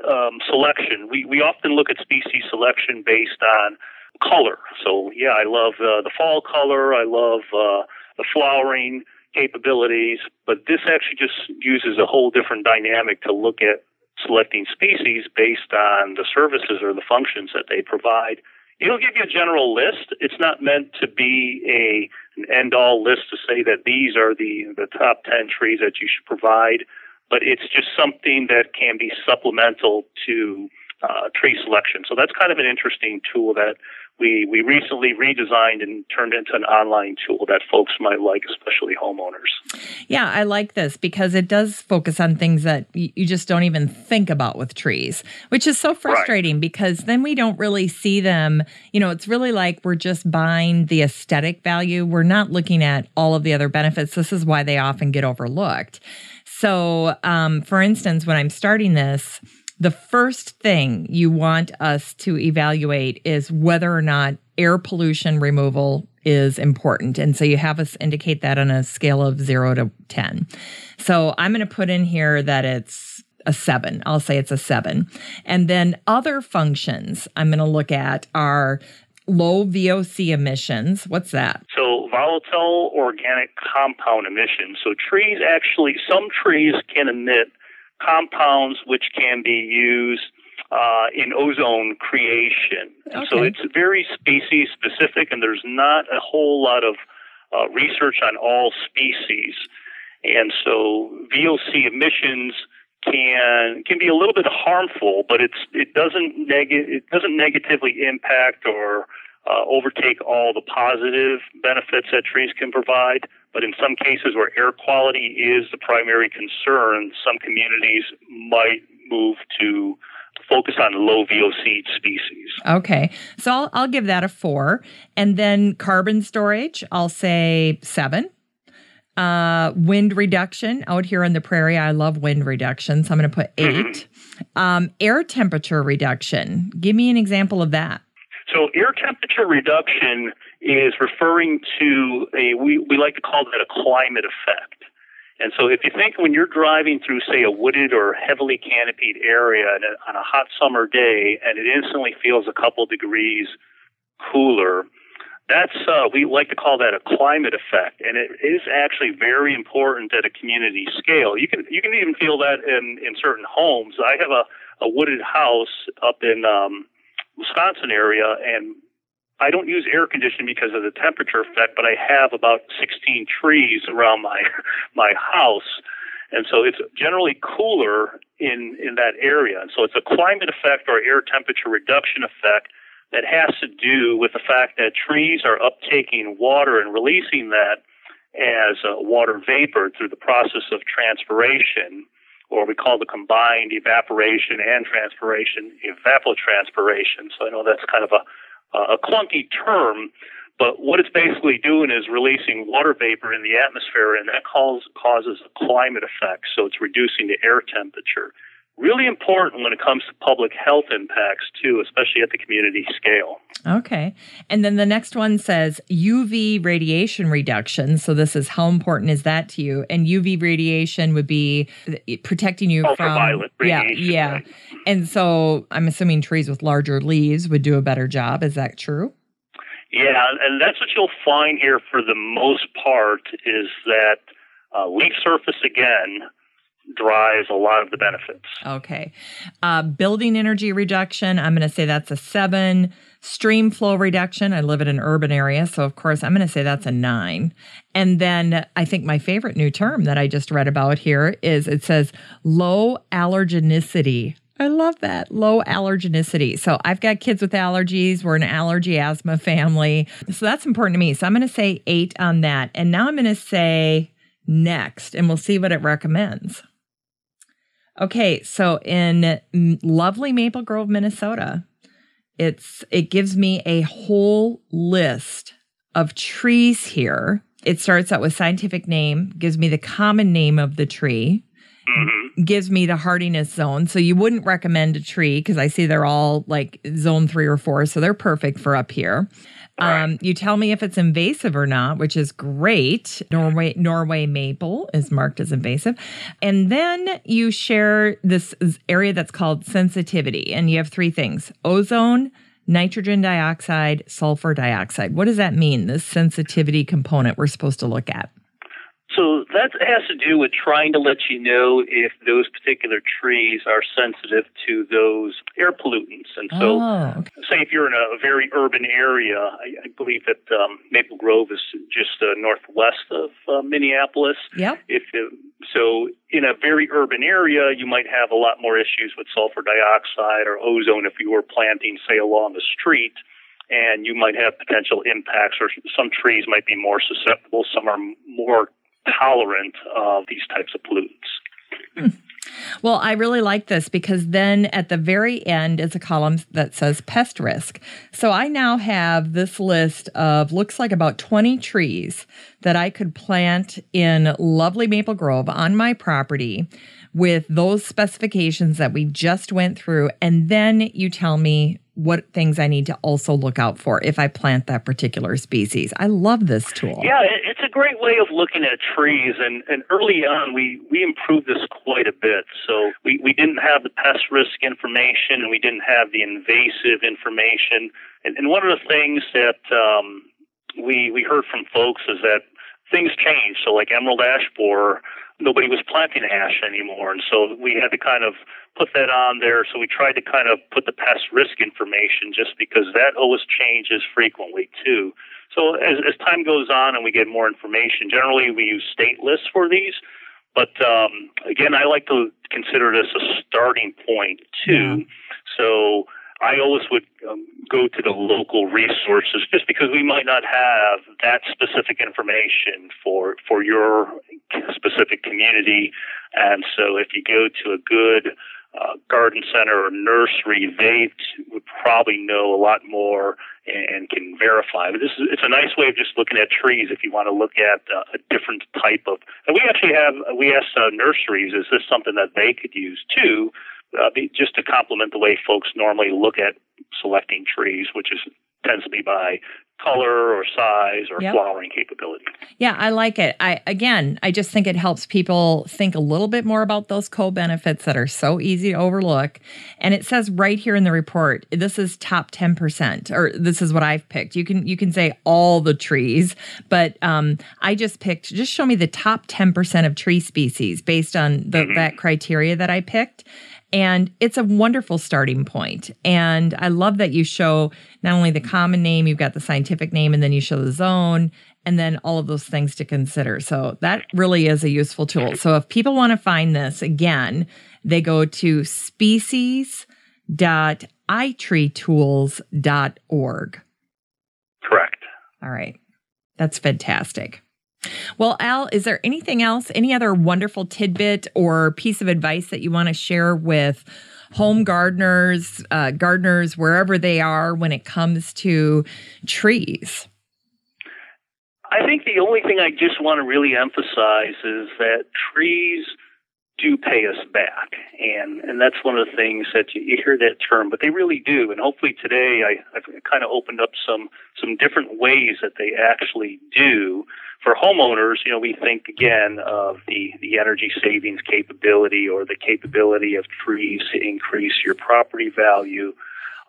um, selection. We, we often look at species selection based on color. So, yeah, I love uh, the fall color, I love uh, the flowering capabilities, but this actually just uses a whole different dynamic to look at selecting species based on the services or the functions that they provide It'll give you a general list. It's not meant to be a an end all list to say that these are the the top 10 trees that you should provide, but it's just something that can be supplemental to uh, tree selection. So that's kind of an interesting tool that we, we recently redesigned and turned into an online tool that folks might like, especially homeowners. Yeah, I like this because it does focus on things that you just don't even think about with trees, which is so frustrating right. because then we don't really see them. You know, it's really like we're just buying the aesthetic value. We're not looking at all of the other benefits. This is why they often get overlooked. So, um, for instance, when I'm starting this, the first thing you want us to evaluate is whether or not air pollution removal is important. And so you have us indicate that on a scale of zero to 10. So I'm going to put in here that it's a seven. I'll say it's a seven. And then other functions I'm going to look at are low VOC emissions. What's that? So, volatile organic compound emissions. So, trees actually, some trees can emit compounds which can be used uh, in ozone creation. Okay. So it's very species specific, and there's not a whole lot of uh, research on all species. And so VOC emissions can can be a little bit harmful, but it's it doesn't neg- it doesn't negatively impact or uh, overtake all the positive benefits that trees can provide. But in some cases where air quality is the primary concern, some communities might move to focus on low VOC species. Okay. So I'll, I'll give that a four. And then carbon storage, I'll say seven. Uh, wind reduction out here on the prairie. I love wind reduction. So I'm going to put 8 mm-hmm. um, air temperature reduction. Give me an example of that. So air temperature reduction is referring to a we, we like to call that a climate effect. And so if you think when you're driving through, say, a wooded or heavily canopied area on a hot summer day and it instantly feels a couple degrees cooler, that's uh, we like to call that a climate effect, and it is actually very important at a community scale. You can you can even feel that in in certain homes. I have a a wooded house up in um, Wisconsin area, and I don't use air conditioning because of the temperature effect, but I have about 16 trees around my my house, and so it's generally cooler in in that area. And so it's a climate effect or air temperature reduction effect that has to do with the fact that trees are uptaking water and releasing that as uh, water vapor through the process of transpiration or we call the combined evaporation and transpiration evapotranspiration. So I know that's kind of a, a clunky term, but what it's basically doing is releasing water vapor in the atmosphere, and that cause, causes a climate effect. So it's reducing the air temperature really important when it comes to public health impacts too, especially at the community scale. Okay. And then the next one says UV radiation reduction. So this is how important is that to you? And UV radiation would be protecting you Ultraviolet from radiation. Yeah, yeah. And so I'm assuming trees with larger leaves would do a better job. Is that true? Yeah, and that's what you'll find here for the most part is that uh, leaf surface again drives a lot of the benefits. Okay. Uh, building energy reduction, I'm going to say that's a seven. Stream flow reduction, I live in an urban area. So, of course, I'm going to say that's a nine. And then I think my favorite new term that I just read about here is it says low allergenicity. I love that. Low allergenicity. So I've got kids with allergies. We're an allergy asthma family. So that's important to me. So I'm going to say eight on that. And now I'm going to say next, and we'll see what it recommends. Okay, so in lovely Maple Grove, Minnesota, it's it gives me a whole list of trees here. It starts out with scientific name, gives me the common name of the tree, mm-hmm. gives me the hardiness zone. So you wouldn't recommend a tree because I see they're all like zone three or four, so they're perfect for up here. Um, you tell me if it's invasive or not, which is great. Norway Norway maple is marked as invasive, and then you share this area that's called sensitivity, and you have three things: ozone, nitrogen dioxide, sulfur dioxide. What does that mean? This sensitivity component we're supposed to look at. So that has to do with trying to let you know if those particular trees are sensitive to those air pollutants. And so, oh, okay. say if you're in a very urban area, I, I believe that um, Maple Grove is just uh, northwest of uh, Minneapolis. Yep. If uh, so in a very urban area, you might have a lot more issues with sulfur dioxide or ozone if you were planting, say, along the street. And you might have potential impacts, or some trees might be more susceptible, some are more tolerant of these types of pollutants. Hmm. Well, I really like this because then at the very end is a column that says pest risk. So I now have this list of looks like about 20 trees that I could plant in lovely Maple Grove on my property with those specifications that we just went through. And then you tell me what things I need to also look out for if I plant that particular species. I love this tool. Yeah, it's a great way of looking at trees. And, and early on, we, we improved this quite a bit. So we, we didn't have the pest risk information and we didn't have the invasive information. And, and one of the things that um, we, we heard from folks is that things change. So, like emerald ash borer, nobody was planting ash anymore. And so we had to kind of put that on there. So we tried to kind of put the pest risk information just because that always changes frequently too. So as, as time goes on and we get more information, generally we use state lists for these. But um, again, I like to consider this a starting point too. Yeah. So I always would um, go to the local resources just because we might not have that specific information for for your specific community. And so if you go to a good uh, garden center or nursery, they would probably know a lot more and, can verify. But this is it's a nice way of just looking at trees if you want to look at uh, a different type of. And we actually have we asked uh, nurseries, is this something that they could use too? Uh, just to complement the way folks normally look at selecting trees, which is tends to be by color or size or yep. flowering capability. Yeah, I like it. I again, I just think it helps people think a little bit more about those co-benefits that are so easy to overlook. And it says right here in the report, this is top 10% or this is what I've picked. You can you can say all the trees, but um, I just picked just show me the top 10% of tree species based on the, mm-hmm. that criteria that I picked. And it's a wonderful starting point. And I love that you show not only the common name, you've got the scientific name, and then you show the zone and then all of those things to consider. So that really is a useful tool. So if people want to find this again, they go to species.itreetools.org. Correct. All right. That's fantastic. Well, Al, is there anything else, any other wonderful tidbit or piece of advice that you want to share with home gardeners, uh, gardeners, wherever they are when it comes to trees? I think the only thing I just want to really emphasize is that trees do pay us back. And, and that's one of the things that you, you hear that term, but they really do. And hopefully today I, I've kind of opened up some, some different ways that they actually do. For homeowners, you know, we think again of the, the energy savings capability or the capability of trees to increase your property value.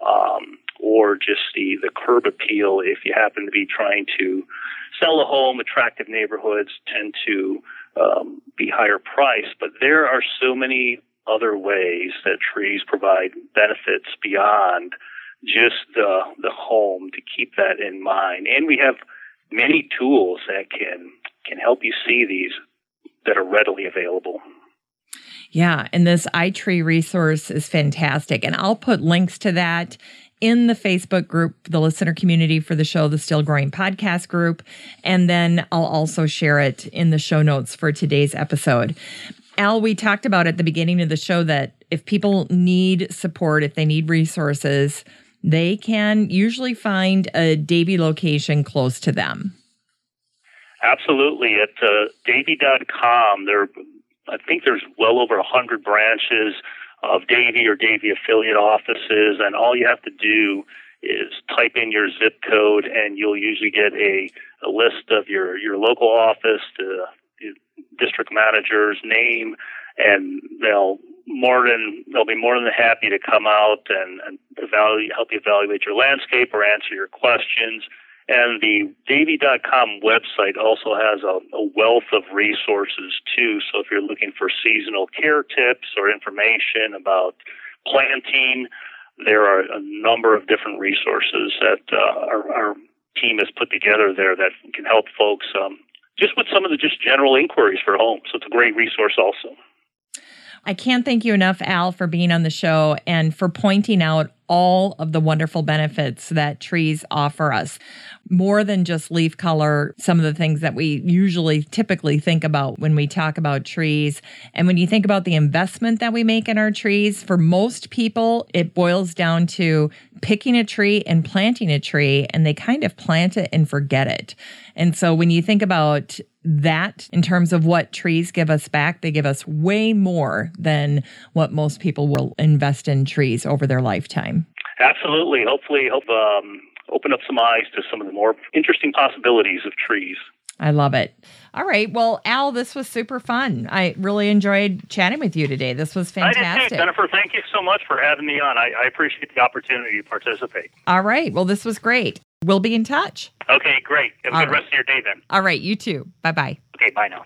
Um, or just the, the curb appeal if you happen to be trying to sell a home, attractive neighborhoods tend to um, be higher priced, but there are so many other ways that trees provide benefits beyond just the the home to keep that in mind. And we have many tools that can can help you see these that are readily available. Yeah, and this iTree resource is fantastic. And I'll put links to that in the Facebook group, the listener community for the show, the Still Growing podcast group. And then I'll also share it in the show notes for today's episode. Al, we talked about at the beginning of the show that if people need support, if they need resources, they can usually find a Davey location close to them. Absolutely. At uh, Davey.com, there, I think there's well over 100 branches of Davey or Davey affiliate offices, and all you have to do is type in your zip code, and you'll usually get a, a list of your, your local office, the, the district manager's name, and they'll more than they'll be more than happy to come out and, and evaluate, help you evaluate your landscape or answer your questions. And the Davey.com website also has a, a, wealth of resources too. So if you're looking for seasonal care tips or information about planting, there are a number of different resources that uh, our, our, team has put together there that can help folks um, just with some of the just general inquiries for homes. So it's a great resource also. I can't thank you enough, Al, for being on the show and for pointing out all of the wonderful benefits that trees offer us. More than just leaf color, some of the things that we usually typically think about when we talk about trees. And when you think about the investment that we make in our trees, for most people, it boils down to picking a tree and planting a tree, and they kind of plant it and forget it. And so when you think about that in terms of what trees give us back, they give us way more than what most people will invest in trees over their lifetime. Absolutely. Hopefully, help um, open up some eyes to some of the more interesting possibilities of trees. I love it. All right. Well, Al, this was super fun. I really enjoyed chatting with you today. This was fantastic. Too. Jennifer, thank you so much for having me on. I, I appreciate the opportunity to participate. All right. Well, this was great. We'll be in touch. Okay, great. Have a All good right. rest of your day then. All right. You too. Bye bye. Okay, bye now.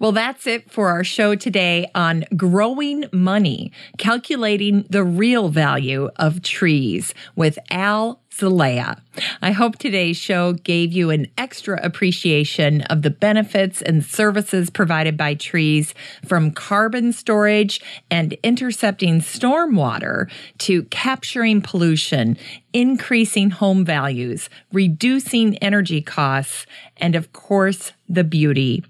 Well, that's it for our show today on growing money, calculating the real value of trees with Al Zelaya. I hope today's show gave you an extra appreciation of the benefits and services provided by trees from carbon storage and intercepting stormwater to capturing pollution, increasing home values, reducing energy costs, and of course, the beauty.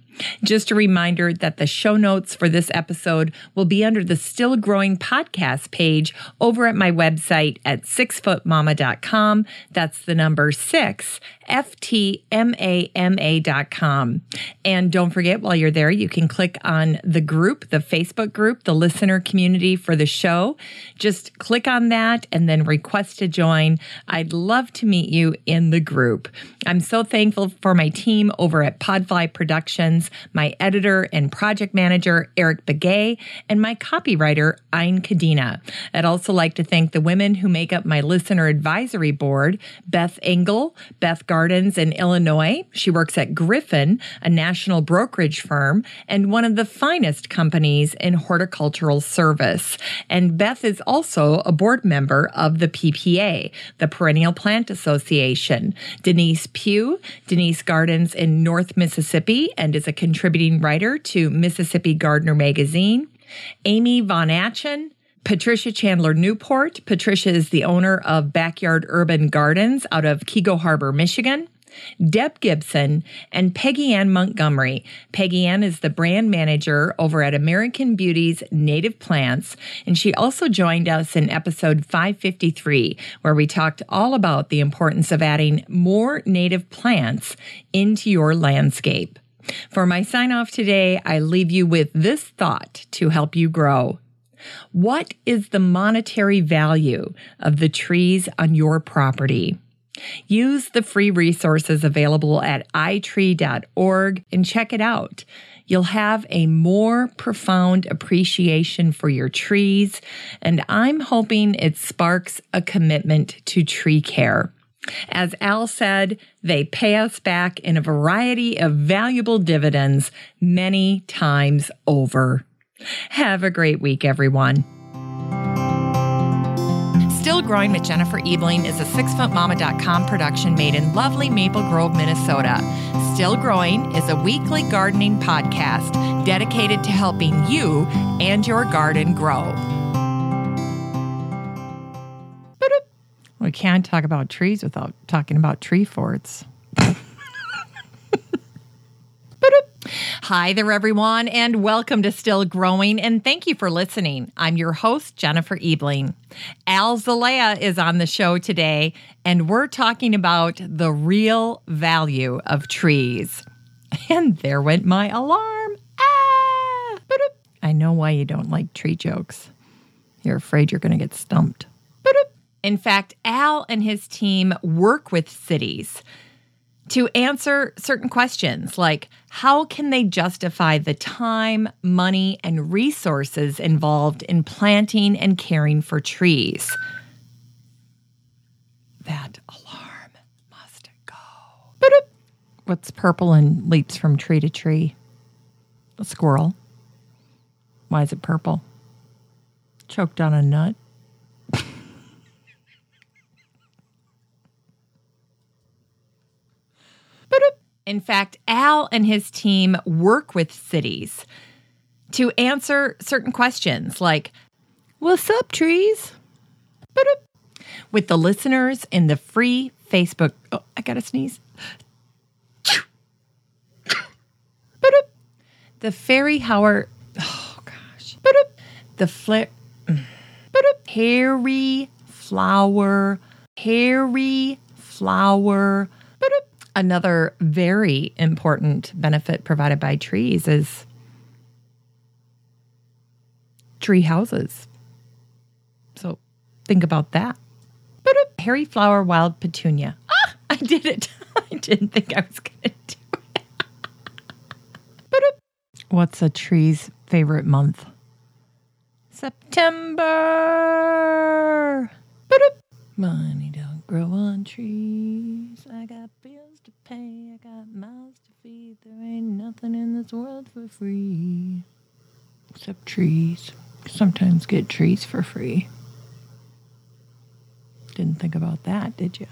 Just a reminder that the show notes for this episode will be under the Still Growing podcast page over at my website at sixfootmama.com. That's the number six, ftmama.com. And don't forget, while you're there, you can click on the group, the Facebook group, the listener community for the show. Just click on that and then request to join. I'd love to meet you in the group. I'm so thankful for my team over at Podfly Productions, my editor and project manager, Eric Begay, and my copywriter, Ein Kadena. I'd also like to thank the women who make up my listener advisory board, Beth Engel, Beth Gardens in Illinois. She works at Griffin, a national brokerage firm and one of the finest companies in horticultural service. And Beth is also a board member of the PPA, the Perennial Plant Association. Denise Pugh, Denise Gardens in North Mississippi, and is a contributing writer to Mississippi Gardener magazine. Amy Von Atchen, Patricia Chandler Newport. Patricia is the owner of Backyard Urban Gardens out of Keego Harbor, Michigan. Deb Gibson, and Peggy Ann Montgomery. Peggy Ann is the brand manager over at American Beauties Native Plants, and she also joined us in episode 553, where we talked all about the importance of adding more native plants into your landscape. For my sign off today, I leave you with this thought to help you grow. What is the monetary value of the trees on your property? Use the free resources available at itree.org and check it out. You'll have a more profound appreciation for your trees, and I'm hoping it sparks a commitment to tree care. As Al said, they pay us back in a variety of valuable dividends many times over. Have a great week, everyone. Still Growing with Jennifer Ebling is a sixfootmama.com production made in lovely Maple Grove, Minnesota. Still Growing is a weekly gardening podcast dedicated to helping you and your garden grow. We can't talk about trees without talking about tree forts. Hi there, everyone, and welcome to Still Growing, and thank you for listening. I'm your host, Jennifer Ebling. Al Zelaya is on the show today, and we're talking about the real value of trees. And there went my alarm. Ah! I know why you don't like tree jokes. You're afraid you're going to get stumped. In fact, Al and his team work with cities to answer certain questions like how can they justify the time, money, and resources involved in planting and caring for trees? That alarm must go. What's purple and leaps from tree to tree? A squirrel. Why is it purple? Choked on a nut. In fact, Al and his team work with cities to answer certain questions like, What's up, trees? With the listeners in the free Facebook. Oh, I gotta sneeze. The fairy hour. Oh, gosh. The flip. Hairy flower. Hairy flower. Another very important benefit provided by trees is tree houses. So think about that. But a hairy flower wild petunia. Ah, I did it. I didn't think I was going to do it. What's a tree's favorite month? September. Money don't grow on trees. I got bills to pay. I got mouths to feed. There ain't nothing in this world for free. Except trees. Sometimes get trees for free. Didn't think about that, did you?